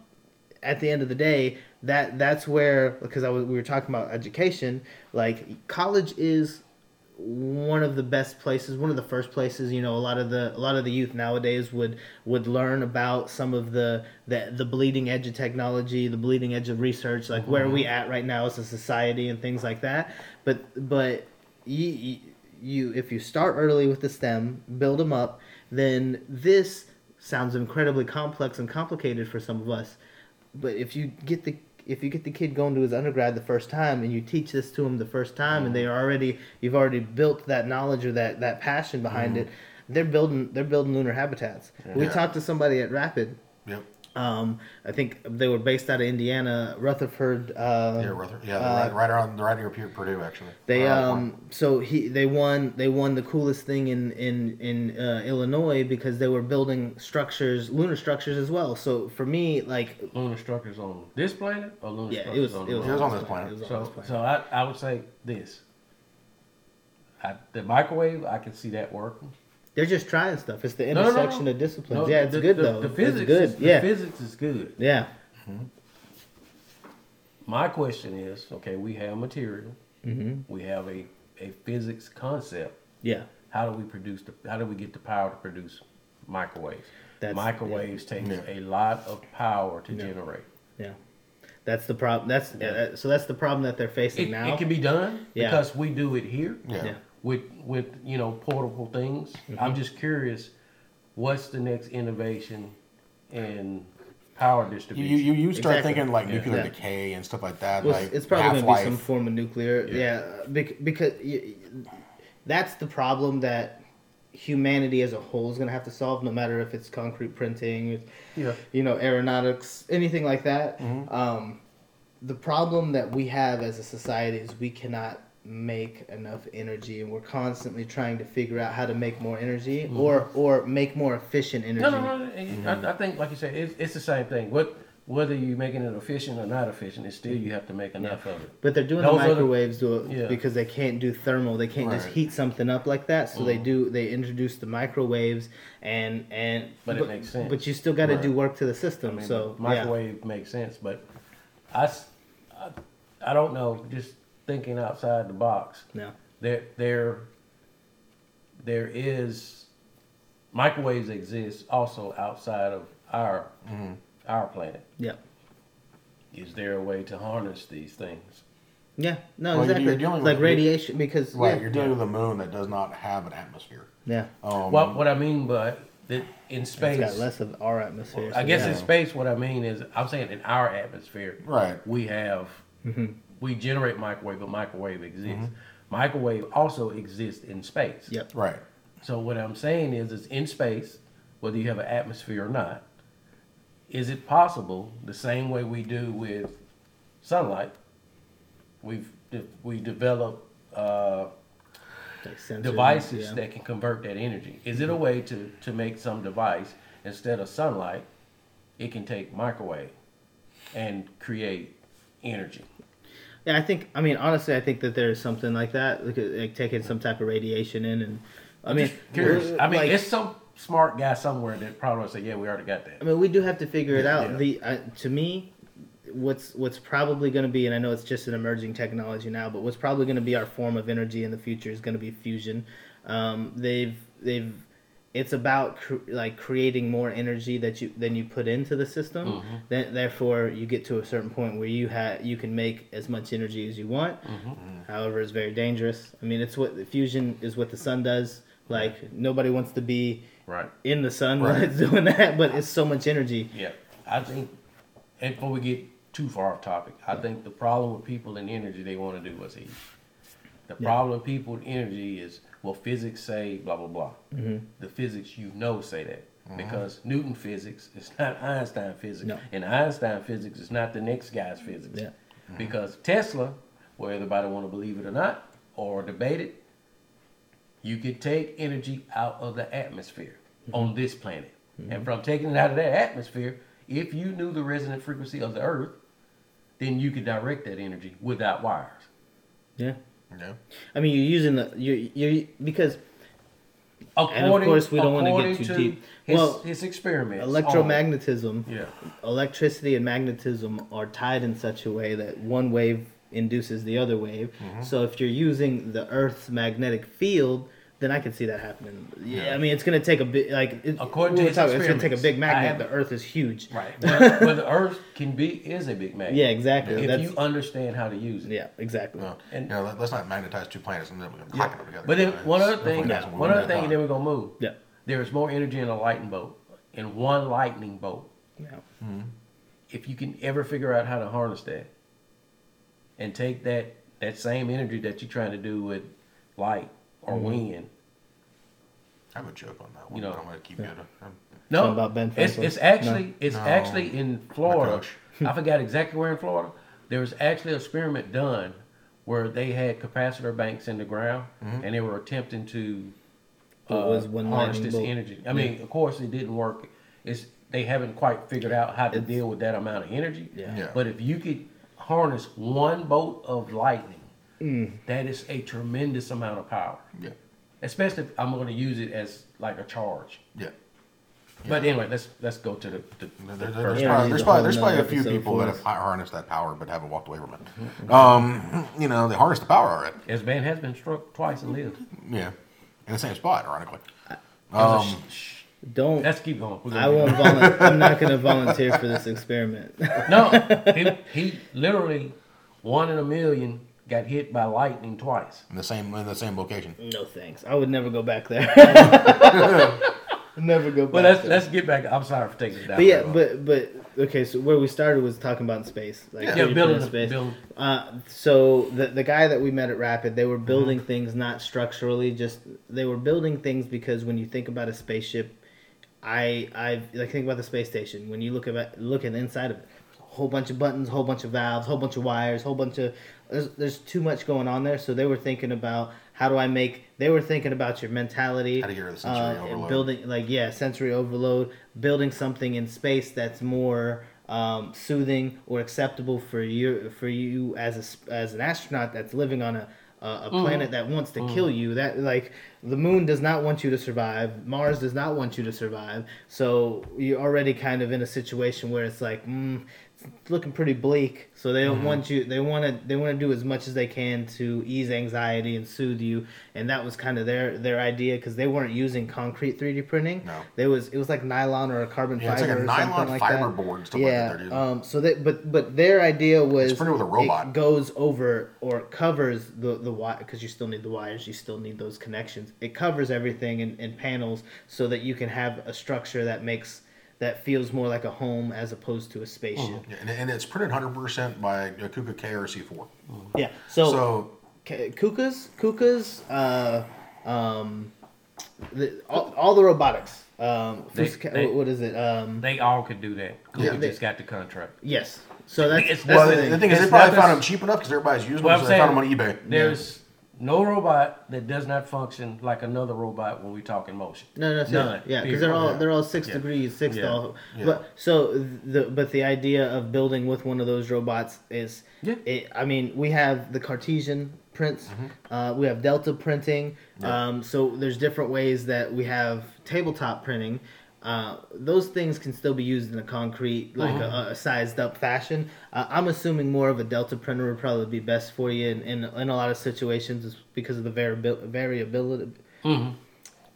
at the end of the day, that that's where because I was we were talking about education. Like college is one of the best places, one of the first places. You know, a lot of the a lot of the youth nowadays would would learn about some of the the, the bleeding edge of technology, the bleeding edge of research, like where are we at right now as a society and things like that. But but you, you if you start early with the STEM, build them up, then this sounds incredibly complex and complicated for some of us. But if you get the if you get the kid going to his undergrad the first time and you teach this to him the first time and they're mm. already you've already built that knowledge or that that passion behind mm. it, they're building they're building lunar habitats. We talked to somebody at Rapid. Yep. Um, I think they were based out of Indiana, Rutherford. Uh, Yeah, Ruther. Yeah, uh, right, right around right near Purdue actually. they Right um so he they won they won the coolest thing in in in uh, Illinois because they were building structures lunar structures as well. So for me like lunar structures on this planet or lunar yeah structures it was on it was, It was on this It planet. So, this planet. so I, I would say this: I, the microwave, I can see that working. They're just trying stuff. It's the No, no, no, intersection no. of disciplines. No, yeah, it's the- good the, though. The physics, it's good. Is, yeah, the physics is good. yeah. My question is, okay, we have material, hmm we have a, a physics concept. Yeah. How do we produce the? How do we get the power to produce microwaves? That's- microwaves take Yeah. a lot of power to Yeah. generate. Yeah. That's the problem. That's uh, so. That's the problem that they're facing It, now. it can be done Yeah. because we do it here Yeah. Yeah. with with you know portable things. Mm-hmm. I'm just curious, what's the next innovation in power distribution? you, you start Exactly. thinking like Yeah. nuclear Yeah. decay and stuff like that. Well, like it's- it's probably going to be some form of nuclear. Yeah. Yeah, bec- because y- y- that's the problem that humanity as a whole is going to have to solve, no matter if it's concrete printing, yeah. you know, aeronautics, anything like that. Mm-hmm. Um, the problem that we have as a society is we cannot make enough energy, and we're constantly trying to figure out how to make more energy or or make more efficient energy. No, no, no. I, I think, like you said, it's, it's the same thing. What whether you're making it efficient or not efficient, it's still you have to make enough of it. But they're doing Those the are the- microwaves do it Yeah. because they can't do thermal. They can't just heat something up like that. So Mm. they do. They introduce the microwaves and and. But it makes sense. But you still got to Right. do work to the system. I mean, so the microwave makes sense, but I I don't know. Just thinking outside the box, Yeah. No. there there there is microwaves exist also outside of our Mm-hmm. our planet. Yeah. Is there a way to harness these things? Yeah. No. Well, you're- exactly. you're dealing like with- radiation because Right, yeah. you're dealing with a moon that does not have an atmosphere. yeah. Um, what what I mean by that in space, It's got less of our atmosphere. I so guess yeah. in space, what I mean is, I'm saying in our atmosphere, Right. we have, Mm-hmm. We generate microwave, but microwave exists. Microwave also exists in space. Yep. Right. So what I'm saying is, is in space, whether you have an atmosphere or not, is it possible the same way we do with sunlight? We've we develop uh, sensors, devices yeah. that can convert that energy. Is it a way to, to make some device instead of sunlight, it can take microwave and create energy? Yeah, I think. I mean, honestly, I think that there's something like that, like, like taking some type of radiation in, and I mean, Curious. I mean, like- it's some smart guy somewhere that probably will say, "Yeah, we already got that." I mean, we do have to figure it out. Yeah. The uh, to me, what's what's probably going to be, and I know it's just an emerging technology now, but what's probably going to be our form of energy in the future is going to be fusion. Um, they've they've it's about cr- like creating more energy that you than you put into the system. Mm-hmm. Then, therefore, you get to a certain point where you have you can make as much energy as you want. Mm-hmm. However, it's very dangerous. I mean, it's what fusion is what the sun does. Like nobody wants to be Right. in the sun when Right. it's doing that, but it's so much energy. Yeah. I think, and before we get too far off topic, I think the problem with people and energy, they want to do what's easy. The Yeah. problem with people with energy is, well, physics say blah blah blah. Mm-hmm. The physics you know say that uh-huh. because Newton physics is not Einstein physics, No. and Einstein physics is not the next guy's physics. Yeah. Mm-hmm. Because Tesla, whether everybody want to believe it or not, or debate it, you could take energy out of the atmosphere mm-hmm. on this planet. And mm-hmm. from taking it out of that atmosphere, if you knew the resonant frequency of the earth, then you could direct that energy without wires. Yeah. Yeah. I mean, you're using the you you because According, and of course, we don't wanna get too to deep. His, Well, his experiments. electromagnetism, Yeah. electricity and magnetism are tied in such a way that one wave induces the other wave. Mm-hmm. So if you're using the Earth's magnetic field, then I can see that happening. Yeah, I mean, it's going to take a bit like it, According to were his talking, it's going to take a big I magnet. The Earth is huge. Right. [LAUGHS] But, but the earth can be is a big magnet. Yeah, exactly. If That's you understand how to use it. yeah, exactly. No, And- you know, let, us not magnetize two planets and then we're gonna them together. But then It's one other thing, not something one other thing, and then we're gonna move. Yeah. There is more energy in a lightning bolt, in one lightning bolt. Yeah. Hmm. If you can ever figure out how to harness that, and take that that same energy that you're trying to do with light or Mm-hmm. wind. I have a joke on that one, You know, I'm gonna keep it. Um, No, Something about Ben it's Franklin? it's actually No. it's No. actually in Florida. [LAUGHS] I forgot exactly where in Florida. There was actually an experiment done where they had capacitor banks in the ground, Mm-hmm. and they were attempting to What uh, was one harness this bolt? energy. I mean, of course, it didn't work. It's they haven't quite figured out how to It's- deal with that amount of energy. Yeah. Yeah. But if you could harness one bolt of lightning that is a tremendous amount of power. Yeah. Especially if I'm going to use it as like a charge. Yeah. But anyway, let's let's go to the, the, There- the there- first there's, Yeah, probably, there's, probably, there's probably a few people that have harnessed that power but haven't walked away from it. Um, you know, they harnessed the power already. As man has been struck twice and lived. Yeah. In the same spot, ironically. Um, Um, Don't. let's keep going. Gonna I keep won't. Volu- I'm not going to volunteer for this experiment. No, [LAUGHS] he, he literally one in a million got hit by lightning twice. in the same in the same location. no thanks. I would never go back there. [LAUGHS] [LAUGHS] never go back. But let's there. let's get back. I'm sorry for taking it down. But yeah, but but okay. So where we started was talking about space, like Yeah. yeah, building, printed a, building. Uh, so the the guy that we met at Rapid, they Mm-hmm. were building things not structurally, just they were building things because when you think about a spaceship, I I like think about the space station. When you look at look at the inside of it, a whole bunch of buttons, whole bunch of valves, whole bunch of wires, whole bunch of there's there's too much going on there. So they were thinking about how do I make. They were thinking about your mentality, How to get rid of the sensory uh, overload. building like yeah, sensory overload, building something in space that's more um, soothing or acceptable for you for you as a s as an astronaut that's living on a a, a planet that wants to kill you. That like the moon does not want you to survive. Mars does not want you to survive. So you're already kind of in a situation where it's like. Mm, it's looking pretty bleak, so they don't want you. They want to. They want to do as much as they can to ease anxiety and soothe you, and that was kind of their their idea because they weren't using concrete 3D printing. No. There was it was like nylon or a carbon Yeah, it's fiber like a nylon like fiber that. board, stuff like that yeah. um. So that but but their idea was printed with a robot. It goes over or covers the the wire because you still need the wires. You still need those connections. It covers everything in, in panels so that you can have a structure that makes that feels more like a home as opposed to a spaceship. Yeah, and, and it's printed 100% by Kuka KRC4. Yeah. So, So, K- Kukas, Kukas, uh, um, the, all, all the robotics. Um, They- Fuska- they- what is it? Um, They all could do that. Google Yeah. just got the contract. yes. So that's, It's- that's well, the the, thing. the thing is, they It's probably found them cheap enough because everybody's using Well, them, I'm so they found them on eBay. There's no robot that does not function like another robot when we talk in motion. No, no, None, no. Yeah, because they're all they're all six Yeah. degrees, six Yeah. all. Yeah. But so the but the idea of building with one of those robots is, Yeah. it, I mean, we have the Cartesian prints, Mm-hmm. uh, we have Delta printing. Um, so there's different ways that we have tabletop printing. Uh, those things can still be used in a concrete, like Mm-hmm. a, a sized up fashion. Uh, I'm assuming more of a Delta printer would probably be best for you in, in, in a lot of situations is because of the variabil- variability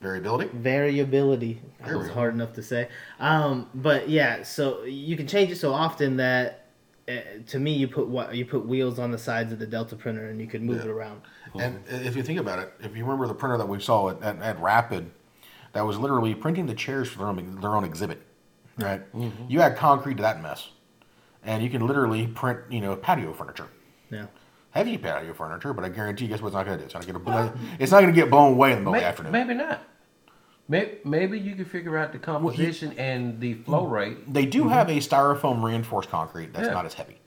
Variability? variability. That was hard enough to say. Um, but yeah, so you can change it so often that uh, to me you put what you put wheels on the sides of the Delta printer and you could move Yeah. it around. And if you think about it, if you remember the printer that we saw at, at, at Rapid, that was literally printing the chairs for their own, their own exhibit, right? Mm-hmm. You add concrete to that mess, and you can literally print, you know, patio furniture. Yeah. Heavy patio furniture, but I guarantee you, guess what it's not going to do? It's not going to it's not going to get blown away in the middle of the afternoon. Maybe not. Maybe, maybe you can figure out the composition and the flow mm-hmm. rate. They do mm-hmm. have a styrofoam reinforced concrete that's Yeah. not as heavy.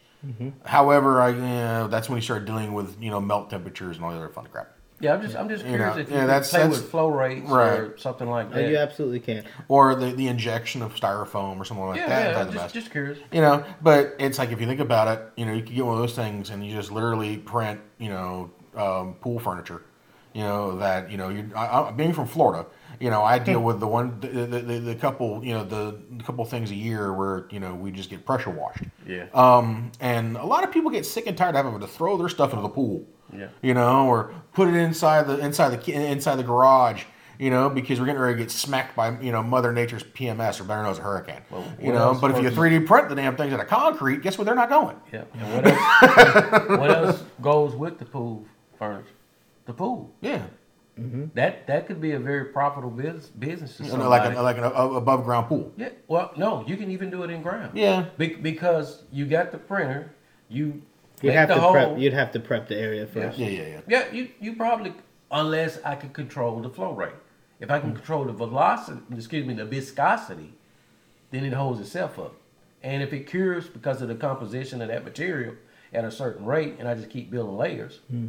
However, I, you know, that's when you start dealing with you know melt temperatures and all the other fun crap. Yeah, I'm just I'm just You curious know, if you yeah, can that's- play that's- with flow rates or something like Uh, that. you absolutely can. Or the, the injection of styrofoam or something like yeah, that. yeah, I'm just, best. just curious. You know, but it's like if you think about it, you know, you could get one of those things and you just literally print, you know, um, pool furniture. You know that you know you I, I, being from Florida, you know I deal with the one the, the, the, the couple you know the, the couple things a year where you know we just get pressure washed. Yeah. Um, and a lot of people get sick and tired of having to throw their stuff into the pool. Yeah. You know, or put it inside the inside the inside the garage. You know, because we're getting ready to get smacked by you know Mother Nature's PMS or better known as a hurricane. you know, but if you 3D print the damn things out of concrete, guess what? They're not going. Yeah. And what else? [LAUGHS] what else goes with the pool furniture? The pool. Yeah, mm-hmm. That that could be a very profitable business business to you somebody. know, like a, like an above ground pool. yeah. Well, no, you can even do it in ground. Yeah. Be- because you got the printer, you You'd have to hole. prep. You'd have to prep the area first. Yeah, yeah, yeah. Yeah, you, you probably unless I can control the flow rate. If I can Mm. control the velocity, excuse me, the viscosity, then it holds itself up. And if it cures because of the composition of that material at a certain rate, and I just keep building layers, Hmm.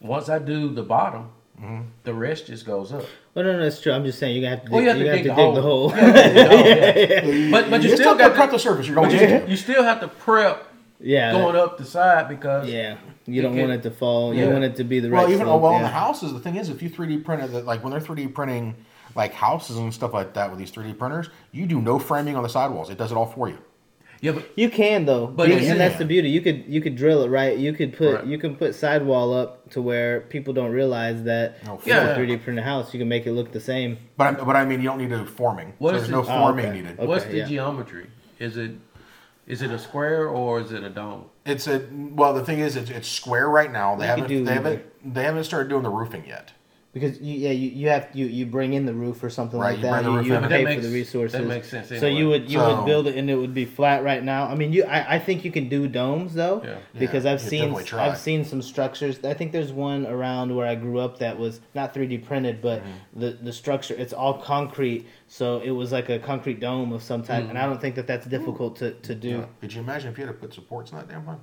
once I do the bottom, Mm-hmm. the rest just goes up. Well, no, no, that's true. I'm just saying you have to. Dig, Well, you have to you dig, have the, to hole. dig the hole. You have to dig the hole, yeah. [LAUGHS] But but you, still still got to prep the surface. You're going but you, you still have to prep yeah. going up the side because Yeah. You don't can- want it to fall. Yeah. You want it to be the Well, right. even slope, well in yeah. the houses, the thing is, if you 3D print it, like when they're 3D printing like houses and stuff like that with these 3D printers, you do no framing on the sidewalls. It does it all for you. Yeah, but You can though, But You- it's- and that's the beauty. You could you could drill it right. You could put Right. you can put sidewall up to where people don't realize that No, it's Yeah. 3D printed house. You can make it look the same. But I, but I mean, you don't need to do forming. What so is there's no it- Oh, forming okay. needed. Okay, what's the yeah. geometry? Is it is it a square or is it a dome? It's a well. The thing is, it's, it's square right now. They You could haven't do- they haven't they haven't started doing the roofing yet. Because you, yeah, you, you have you, you bring in the roof or something Right, like you that. You, roof you in. But pay makes- for the resources. that makes sense So you would you So- would build it and it would be flat right now. I mean, you I, I think you can do domes though. Yeah. Because Yeah, I've you seen. I've seen some structures. I think there's one around where I grew up that was not 3D printed, but Mm-hmm. the the structure it's all concrete. So it was like a concrete dome of some type, and I don't think that that's difficult to, to do. Yeah. Could you imagine if you had to put supports in that damn thing?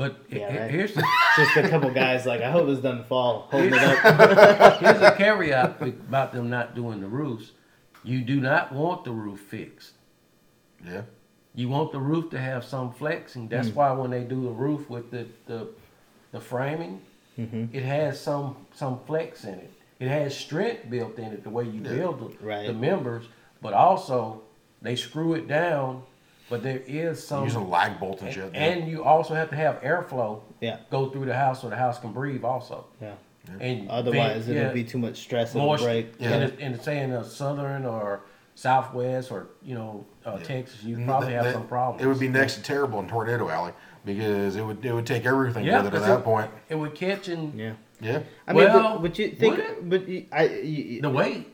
But Yeah, he- right. here's the [LAUGHS] Just a couple guys like I hope this doesn't fall, holding it up. here's [LAUGHS] a caveat about them not doing the roofs. You do not want the roof fixed. Yeah. You want the roof to have some flexing. That's Hmm. why when they do the roof with the the, the framing, Mm-hmm. it has some some flex in it. It has strength built in it the way you Yeah. build the, Right. the members, but also they screw it down. But there is some, Using lag bolts and shit. And, and you also have to have airflow Yeah, go through the house so the house can breathe also. yeah. And Otherwise, vent- it'll yeah, be too much stress. It'll break. Yeah. And, it, and say in a southern or southwest or you know uh, Yeah. Texas, you probably that- have that- some problems. It would be next to terrible in Tornado Alley because it would it would take everything Yeah, with it at that it- point. It would catch and Yeah. Yeah. I mean, Well, but, but you think, but you, I, you, the weight.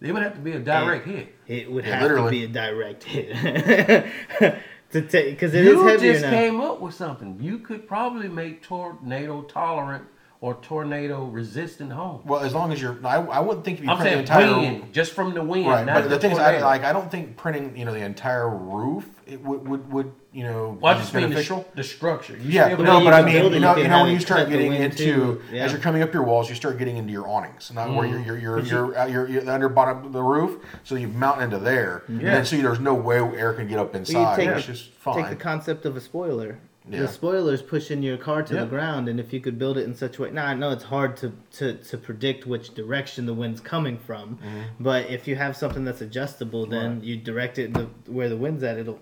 It would have to be a direct hit. It would Yeah, have literally. to be a direct hit [LAUGHS] to take because it is you heavier just now. came up with something. You could probably make tornado tolerant or tornado resistant home. Well, as long as you're, I, I wouldn't think if you I'm print the entire wind, just from the wind. right. not But the thing is, I, like I don't think printing you know the entire roof it would would, would you know Well, I be just mean the, beneficial. the structure. You Yeah, still but have no, to but I mean, you know, you you know, when you start getting into. Yeah. as you're coming up your walls, you start getting into your awnings, not where Mm-hmm. you're you're you're you're, uh, you're, you're under bottom of the roof, so you mount into there, and then so there's no way air can get up inside. you take, It's just fine. take the concept of a spoiler. Yeah. The spoiler's pushing your car to Yeah. the ground, and if you could build it in such a way, now I know it's hard to, to, to predict which direction the wind's coming from, Mm-hmm. but if you have something that's adjustable, then you direct it the, where the wind's at, it'll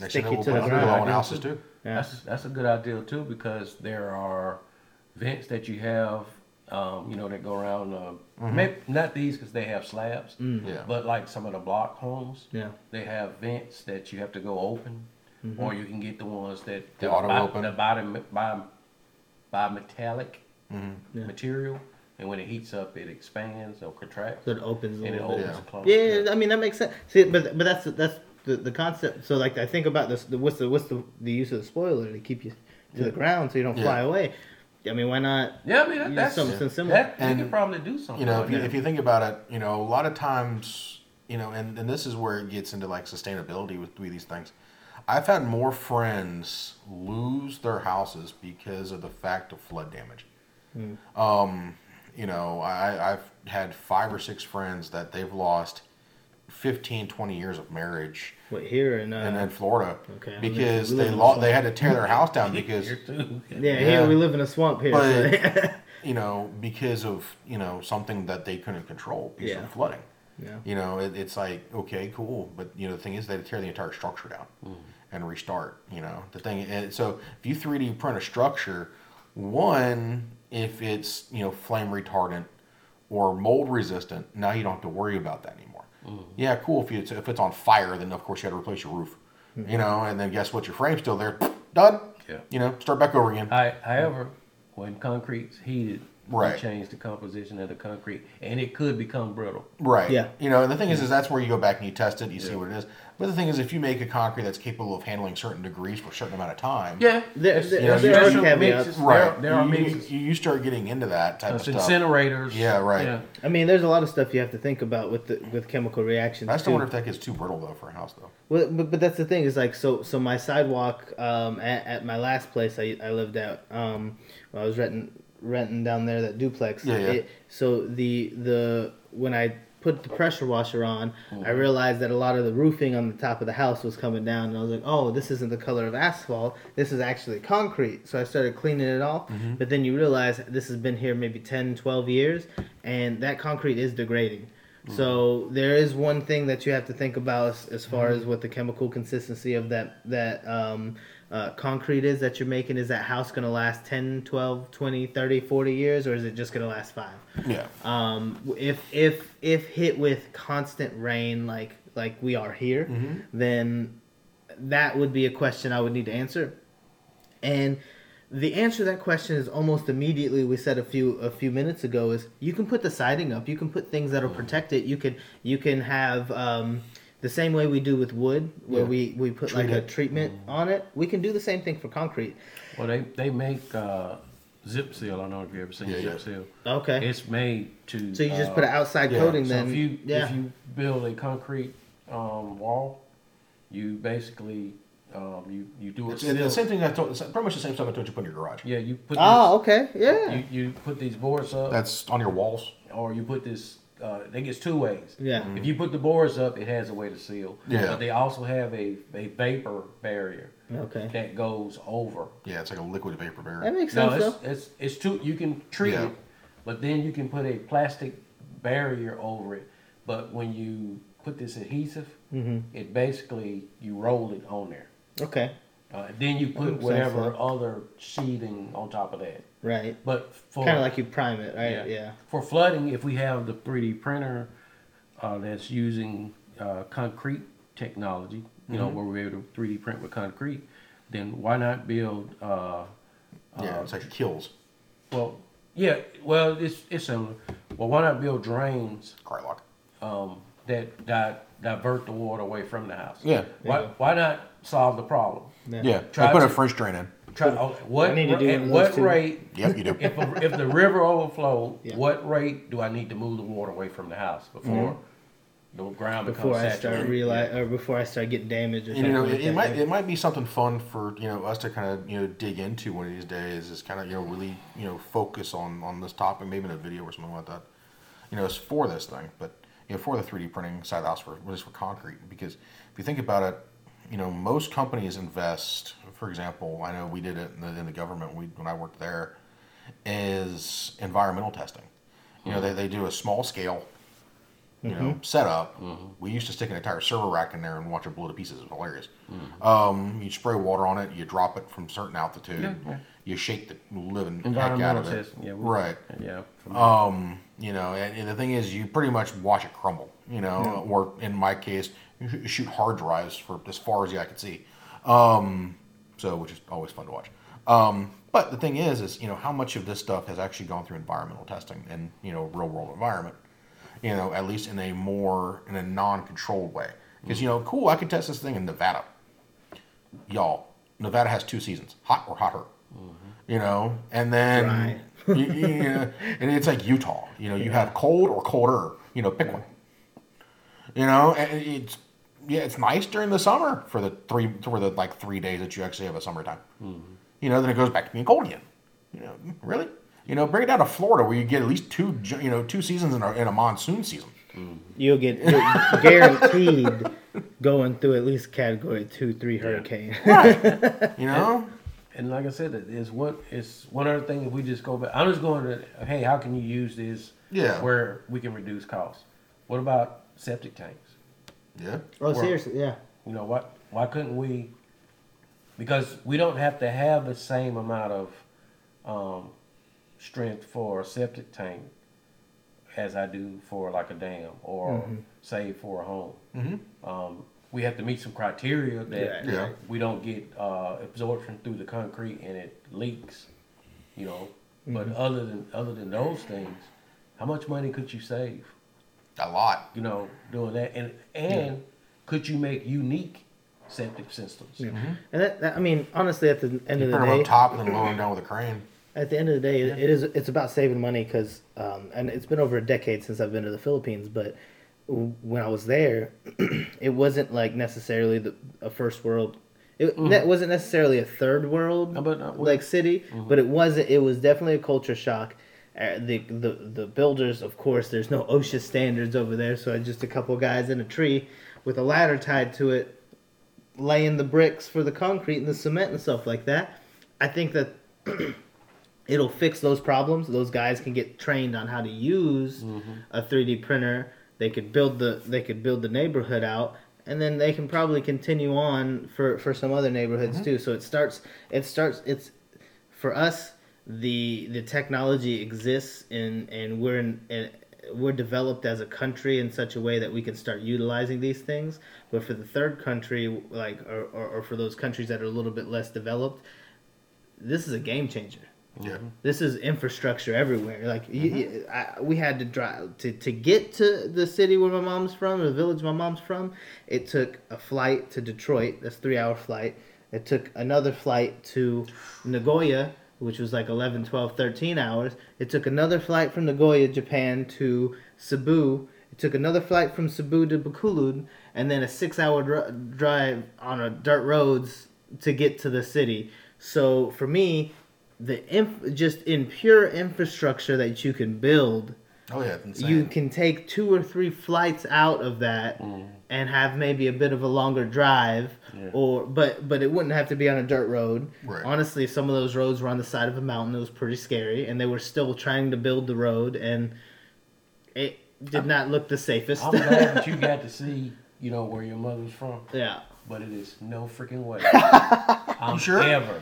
Next stick thing we'll to put the under ground. on houses too. Yeah. That's that's a good idea too because there are vents that you have, um, you know, that go around. Uh, maybe not these because they have slabs, Mm. Yeah. but like some of the block homes, Yeah. they have vents that you have to go open, or you can get the ones that The that auto by, open. the body by by metallic Yeah. material, and when it heats up, it expands or contracts, So it opens a and it little bit. opens Yeah. Yeah, I mean that makes sense. See, but but that's that's the, the concept. So like I think about this. The, what's the what's the the use of the spoiler to keep you to the ground so you don't fly Yeah. away. I mean, why not? Yeah, I mean that, that's something similar. That, you And, could probably do something. You know, if you, if you think about it, you know, a lot of times, you know, and, and this is where it gets into like sustainability with, with these things. I've had more friends lose their houses because of the fact of flood damage. Um, you know, I, I've had five or six friends that they've lost 15, 20 years of marriage What here in uh, in, in Florida Okay, because we they live in a lost, they had to tear their house down [LAUGHS] because Here too. yeah, yeah. here we live in a swamp here. But- so- [LAUGHS] you know because of you know something that they couldn't control because Yeah. of flooding. yeah. You know, it, it's like okay, cool, but you know the thing is they had to tear the entire structure down and restart. You know the thing. And so if you 3D print a structure, one if it's you know flame retardant or mold resistant, now you don't have to worry about that anymore. Mm-hmm. Yeah, cool. If it's if it's on fire, then of course you got to replace your roof. Mm-hmm. You know, and then guess what? Your frame's still there. [SNIFFS] Done. Yeah. You know, start back over again. I, however, when concrete's heated, Right. you change the composition of the concrete, and it could become brittle. Right. Yeah. You know, and the thing is, is that's where you go back and you test it, you see what it is. But the thing is, if you make a concrete that's capable of handling certain degrees for a certain amount of time, Yeah, There- there's- there- there's there are caveats. mixes. right. There, there are you, mixes. you, you start getting into that type There's of stuff. incinerators. Yeah, right. Yeah. I mean, there's a lot of stuff you have to think about with the with chemical reactions. I still too. wonder if that gets too brittle though for a house though. Well, but, but that's the thing is like so so my sidewalk um, at, at my last place I, I lived at um, when I was renting renting down there that duplex. Yeah, yeah. It, so the the when I put the pressure washer on, I mm-hmm. realized that a lot of the roofing on the top of the house was coming down, and I was like, "Oh, this isn't the color of asphalt. This is actually concrete." So I started cleaning it off. Mm-hmm. But then you realize this has been here maybe 10, 12 years, and that concrete is degrading. So there is one thing that you have to think about as, as far as what the chemical consistency of that that um, uh, concrete is that you're making. Is that house going to last 10, 12, 20, 30, 40 years, or is it just going to last five? Yeah. um, if if if hit with constant rain like like we are here, then that would be a question I would need to answer. And the answer to that question is almost immediately we said a few a few minutes ago is you can put the siding up, you can put things that'll protect it. You can you can have um, the same way we do with wood, where Yeah. we, we put Treat like a it. treatment on it. We can do the same thing for concrete. Well, they they make uh, zip seal. I don't know if you ever seen Yeah, zip yeah. seal. Okay. It's made to. so you just uh, put an outside yeah. coating So then. if you yeah. if you build a concrete um, wall, you basically um, you you do it. It's, it's the same thing I told. It's pretty much the same stuff I told you put in your garage. Yeah, you put. oh, okay. Yeah. you, you put these boards up, That's on your walls. or you put this. Uh, I think it's two ways. Yeah. If you put the boards up, it has a way to seal. Yeah. But they also have a, a vapor barrier Okay. that goes over. Yeah, it's like a liquid vapor barrier. That barrier. makes No, sense it's, though. it's it's too. You can treat Yeah. it, but then you can put a plastic barrier over it. But when you put this adhesive, Mm-hmm. it basically you roll it on there. Okay. Uh, then you put whatever yeah. other sheathing on top of that. Right. But for Kind of like you prime it, right? Yeah. for flooding, if we have the 3D printer uh, that's using uh, concrete technology, you know, where we're able to 3D print with concrete, then why not build? Uh, Yeah, it's like Kilz. well, yeah, well, it's it's similar. Well, why not build drains Drylok. um, that di- divert the water away from the house? Yeah. Why Yeah. why not solve the problem? Yeah. Try I put a to- French drain in. Try oh, what I need to do at what those rate Yep, you do. if, a, if the river overflow, Yeah. what rate do I need to move the water away from the house before mm-hmm. the ground becomes Before I start saturated? realize, or before I start getting damaged or you know, like it, it that. might it might be something fun for you know us to kind of you know dig into one of these days. Is kind of you know really you know focus on on this topic, maybe in a video or something like that. You know, it's for this thing, but you know for the three D printing side of the house for just for concrete. Because if you think about it, you know most companies invest. For example, I know we did it in the, in the government we, when I worked there. Is environmental testing. You know, they, they do a small scale you know, mm-hmm. setup. Mm-hmm. We used to stick an entire server rack in there and watch it blow to pieces. It was hilarious. Mm-hmm. Um, you spray water on it, you drop it from certain altitude, Yeah, yeah. You shake the living heck out of it. yeah, right. Yeah. Um, you know, and, and the thing is, you pretty much watch it crumble. You know, or in my case, you shoot hard drives for as far as the eye could see. Um, so, which is always fun to watch. Um, but the thing is, is you know how much of this stuff has actually gone through environmental testing and you know real world environment. You know, at least in a more in a non-controlled way. Because you know, cool, I could test this thing in Nevada. Y'all, Nevada has two seasons: hot or hotter. You know, and then Right. you, you know, and it's like Utah. You know, you have cold or colder. You know, pick one. You know, and it's yeah, it's nice during the summer for the three for the like three days that you actually have a summertime. Mm-hmm. You know, then it goes back to being cold again. You know, really. You know, bring it down to Florida where you get at least two you know two seasons in a, in a monsoon season. Mm-hmm. You'll get [LAUGHS] guaranteed going through at least category two, three hurricane. [LAUGHS] You know, And like I said, it is one. It's one other thing. If we just go back, I'm just going to. Hey, how can you use this? Yeah. Where we can reduce costs. What about septic tanks? yeah, oh, seriously? Yeah. You know what? Why couldn't we? Because we don't have to have the same amount of um, strength for a septic tank as I do for like a dam or say for a home. Mhm. Um, we have to meet some criteria that Yeah. Yeah. we don't get uh, absorption through the concrete and it leaks. You know, but other than other than those things, how much money could you save? a lot. you know, doing that, and and could you make unique septic systems? And that, that, I mean, honestly, at the end You of put the them day, up top and then lower them down with a crane. at the end of the day, it is it's about saving money because, um, and it's been over a decade since I've been to the Philippines, but w- when I was there, [CLEARS THROAT] it wasn't like necessarily the a first world. It that wasn't necessarily a third world No, but, we- like city, but it was it was definitely a culture shock. uh, the, the the builders, of course, there's no OSHA standards over there, so just a couple guys in a tree with a ladder tied to it, laying the bricks for the concrete and the cement and stuff like that. I think that [CLEARS THROAT] it'll fix those problems. Those guys can get trained on how to use a 3D printer. They could build the they could build the neighborhood out, and then they can probably continue on for for some other neighborhoods mm-hmm. too. So it starts it starts it's for us the the technology exists and and we're in and we're developed as a country in such a way that we can start utilizing these things. But for the third country like or, or, or for those countries that are a little bit less developed this is a game changer Yeah. Mm-hmm. this is infrastructure everywhere. Like you, mm-hmm. you- I, we had to drive to, to get to the city where my mom's from, or the village my mom's from. It took a flight to Detroit. That's three hour flight. It took another flight to Nagoya, which was like 11, 12, 13 hours. It took another flight from Nagoya, Japan to Cebu. It took another flight from Cebu to Bacolod, and then a six hour dr- drive on a dirt roads to get to the city. So for me, the inf- just in pure infrastructure that you can build, Oh yeah, insane. you can take two or three flights out of that mm. and have maybe a bit of a longer drive Yeah. or but but it wouldn't have to be on a dirt road Right. honestly some of those roads were on the side of a mountain it was pretty scary and they were still trying to build the road and it did not look the safest I'm glad [LAUGHS] that you got to see, you know, where your mother's from. yeah But it is no freaking way. [LAUGHS] I'm sure? ever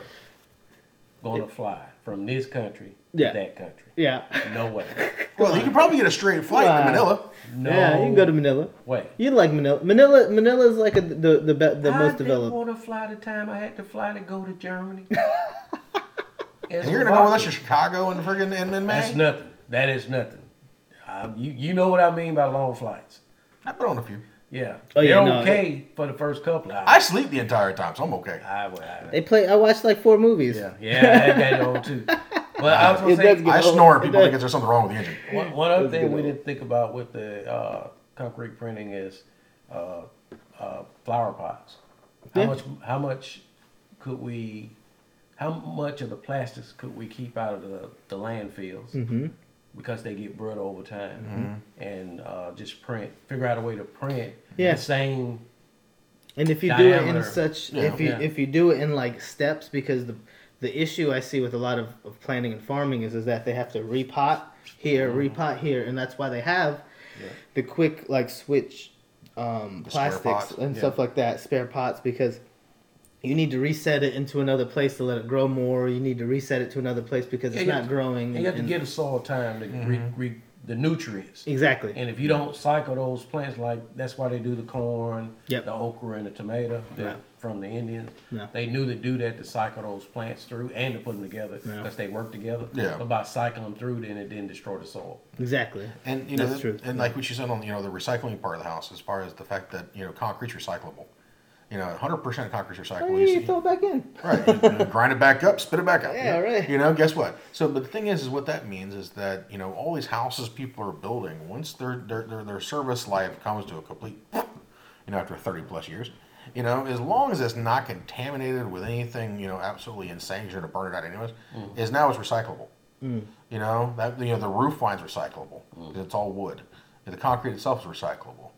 gonna fly from this country Yeah. to that country. yeah No way. [LAUGHS] well, you can probably get a straight flight Wow. to Manila. No yeah you can go to manila Wait. you like manila manila manila is like a, the the be, the I most didn't developed want to fly the time I had to fly to go to Germany. [LAUGHS] And you're gonna go with us to Chicago and friggin' in, in May. That's nothing. That is nothing. Um, you you know what I mean by long flights. I've been on a few. Yeah. Oh, yeah, They're no, okay for the first couple of I sleep the entire time, so I'm okay. I, I, they play i watched like four movies yeah, yeah, I got it on too. [LAUGHS] But I was gonna It say, does get I old. snore. It People think there's something wrong with the engine. One, one other thing we didn't think about with the uh, concrete printing is uh, uh, flower pots. How Yeah. much? How much could we? How much of the plastics could we keep out of the, the landfills mm-hmm. because they get brittle over time, and uh, just print. Figure out a way to print Yeah. the same. And if you do it in such, Yeah. if you Yeah. if you do it in like steps, because the the issue I see with a lot of, of planting and farming is is that they have to repot here, repot here, and that's why they have Yeah. the quick like switch um, plastics and Yeah. stuff like that, spare pots, because you need to reset it into another place to let it grow more. You need to reset it to another place because Yeah, it's not to- growing. You have to and- give the soil time to re, re, the nutrients. exactly. And if you don't cycle those plants, like that's why they do the corn, Yep. the okra, and the tomato that- Yeah. from the Indians. Yeah. They knew to do that to cycle those plants through and to put them together Yeah. because they work together. Yeah. But by cycling them through, then it didn't destroy the soil. Exactly. And you know, That's the- true. and like what you said on you know the recycling part of the house, as far as the fact that you know concrete's recyclable. You know, 100% concrete's recyclable. Oh, You yeah, you throw it back in. [LAUGHS] Right. You know, grind it back up, spit it back out. Yeah, you know? right. You know, guess what? So, but the thing is, is what that means is that you know all these houses people are building once their their their, their service life comes to a complete, you know, after thirty plus years, you know, as long as it's not contaminated with anything, you know, absolutely insane, you're gonna burn it out anyways, mm. is now it's recyclable. Mm. You know that you know the roof line's recyclable. Mm. 'cause It's all wood. The concrete itself is recyclable.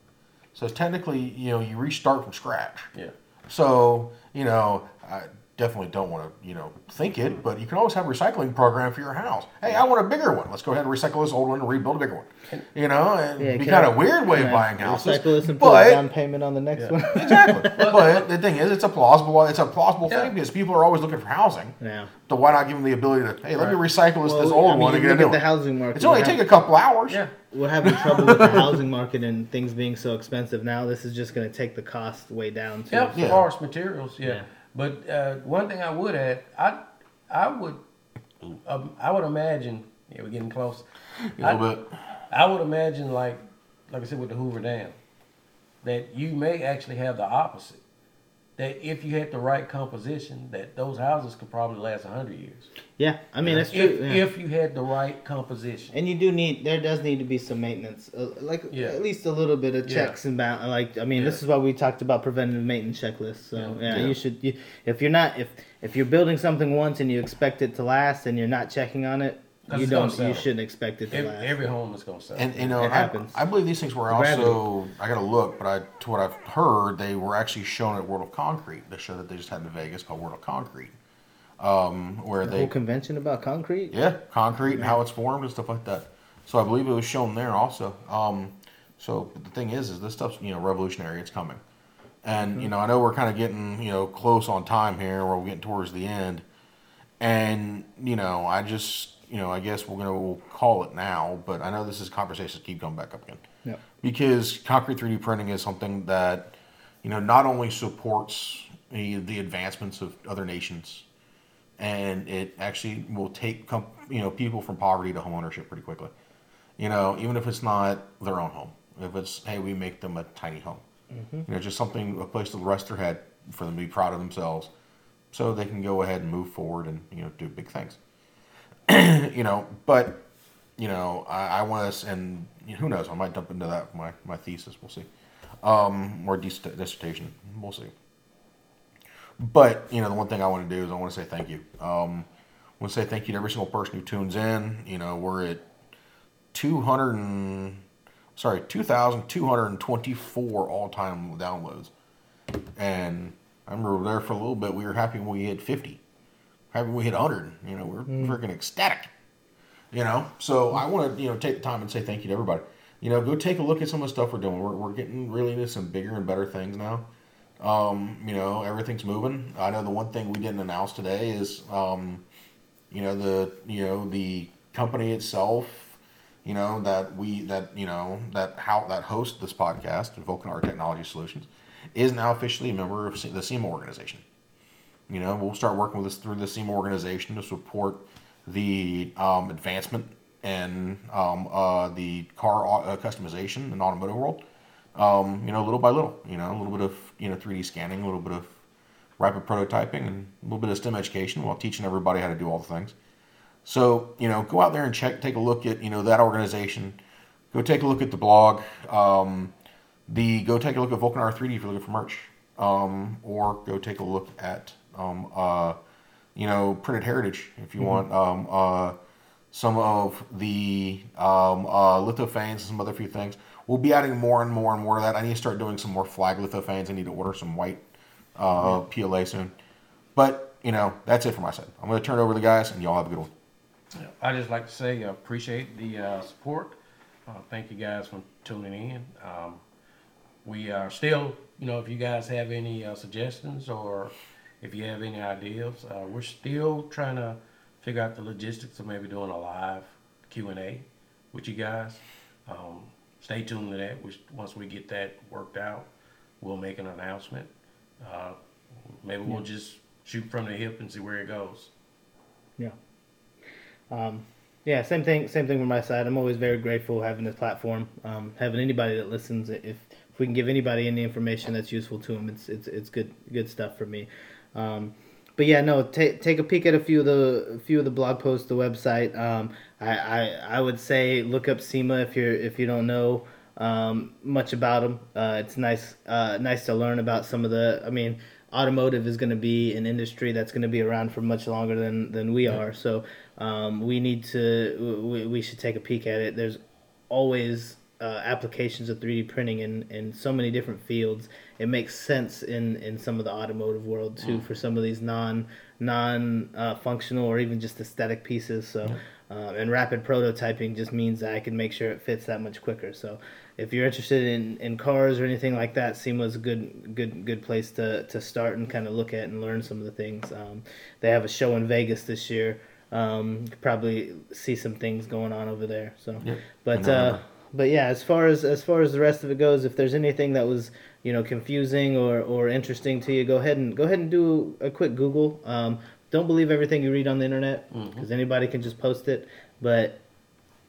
So technically, you know, you restart from scratch. Yeah. So, you know, I definitely don't want to, you know, think it, but you can always have a recycling program for your house. Hey, I want a bigger one. Let's go ahead and recycle this old one and rebuild a bigger one. You know, and Yeah, be kind I- of weird way of buying houses. Recycle this and put a But down payment on the next Yeah. one. [LAUGHS] exactly. [LAUGHS] but the thing is, it's a plausible. It's a plausible Yeah. thing because people are always looking for housing. yeah. So why not give them the ability to, hey, let me recycle this, this old I mean, one and get a new at the housing market. It's only we're take a couple hours. Yeah. We're having trouble with the [LAUGHS] housing market and things being so expensive now. This is just going to take the cost way down. Too. Yeah, Yeah. as far as materials, yeah. But uh, one thing I would add, I I would um, I would imagine. Yeah, we're getting close. A little bit. I would imagine, like like I said with the Hoover Dam, that you may actually have the opposite. That if you had the right composition, that those houses could probably last hundred years. Yeah, I mean that's true. If, yeah. if you had the right composition. and you do need there does need to be some maintenance, uh, like Yeah. at least a little bit of Yeah. checks and balance. Like I mean, this is why we talked about preventative maintenance checklists. So Yeah. yeah, Yeah. you should. You, if you're not if if you're building something once and you expect it to last and you're not checking on it, you don't sell. you shouldn't expect it to Every, last. every home is gonna sell. And you know, It I, happens. I believe these things were Gravity. also. I got to look, but I to what I've heard, they were actually shown at World of Concrete. The show that they just had in Vegas called World of Concrete, um, where the they whole convention about concrete. yeah concrete and how it's formed and stuff like that. So I believe it was shown there also. Um, so the thing is, is this stuff's you know revolutionary. It's coming, and you know I know we're kind of getting you know close on time here. We're getting towards the end, and you know I just you know I guess we're gonna we'll call it now. But I know this is conversations keep coming back up again Yep. because concrete 3D printing is something that you know not only supports the, the advancements of other nations, and it actually will take com- you know people from poverty to homeownership pretty quickly. You know, even if it's not their own home, if it's hey we make them a tiny home, mm-hmm. you know, just something a place to rest their head for them to be proud of themselves, so they can go ahead and move forward and you know do big things. [CLEARS THROAT] you know, but you know, I, I want us, and who knows, I might dump into that my my thesis. We'll see, um, or dissertation. We'll see. But you know, the one thing I want to do is I want to say thank you. Um, I want to say thank you to every single person who tunes in. You know, we're at two hundred and sorry, 2,224 all time downloads. And I remember there for a little bit, we were happy when we hit 50. We hit 100. You know, we're mm. freaking ecstatic. You know, so I want to you know take the time and say thank you to everybody. You know, go take a look at some of the stuff we're doing. We're, we're getting really into some bigger and better things now. Um, you know, everything's moving. I know the one thing we didn't announce today is, um, you know, the you know the company itself, you know that we that you know that how that hosts this podcast, Vulcanara Technology Solutions, is now officially a member of the SEMA organization. You know, we'll start working with this through the SEMA organization to support the um, advancement and um, uh, the car uh, customization in the automotive world. Um, you know, little by little. You know, a little bit of you know 3D scanning, a little bit of rapid prototyping, and a little bit of STEM education while teaching everybody how to do all the things. So you know, go out there and check, take a look at you know that organization. Go take a look at the blog. Um, the go take a look at Vulcanara 3D if you're looking for merch, um, or go take a look at um, uh, you know printed heritage if you want um, uh, some of the um, uh, lithophanes and some other few things. We'll be adding more and more and more of that. I need to start doing some more flag lithophanes. I need to order some white uh, PLA soon. But you know that's it for my side. I'm going to turn it over to the guys, and y'all have a good one. I just like to say I appreciate the uh, support. Uh, thank you guys for tuning in. Um, we are still, you know, if you guys have any uh, suggestions or if you have any ideas, uh, we're still trying to figure out the logistics of maybe doing a live Q and A with you guys. Um, stay tuned to that. We, once we get that worked out, we'll make an announcement. Uh, maybe we'll just shoot from the hip and see where it goes. Yeah. Um, yeah, same thing. Same thing from my side. I'm always very grateful having this platform, um, having anybody that listens. If if we can give anybody any information that's useful to them, it's it's it's good good stuff for me. Um, but yeah, no, take take a peek at a few of the a few of the blog posts, the website. Um, I, I I would say look up SEMA if you're if you don't know um, much about them. Uh, it's nice uh, nice to learn about some of the. I mean, automotive is going to be an industry that's going to be around for much longer than than we are. So um, we need to we, we should take a peek at it. There's always uh, applications of 3D printing in, in so many different fields. It makes sense in, in some of the automotive world too for some of these non non uh, functional or even just aesthetic pieces. So um, and rapid prototyping just means that I can make sure it fits that much quicker. So if you're interested in, in cars or anything like that, SEMA is a good good good place to, to start and kind of look at and learn some of the things. Um, they have a show in Vegas this year. Um, you could probably see some things going on over there. So, but uh. But yeah, as far as as far as the rest of it goes, if there's anything that was you know confusing or, or interesting to you, go ahead and go ahead and do a quick Google. Um, don't believe everything you read on the internet because anybody can just post it. But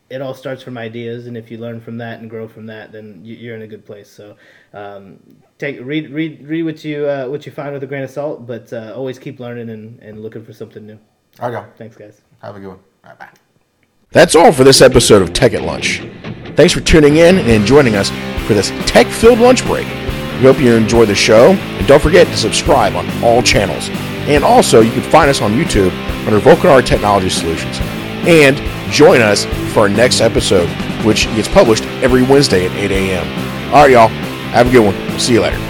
it all starts from ideas, and if you learn from that and grow from that, then you- you're in a good place. So, um, take read read read what you uh, what you find with a grain of salt, but uh, always keep learning and, and looking for something new. All right, go. Thanks, guys. Have a good one. All right, bye. That's all for this episode of Tech at Lunch. Thanks for tuning in and joining us for this tech filled lunch break. We hope you enjoy the show, and don't forget to subscribe on all channels. And also, you can find us on YouTube under Vulcanara Technology Solutions. And join us for our next episode, which gets published every Wednesday at 8 a.m. All right, y'all. Have a good one. See you later.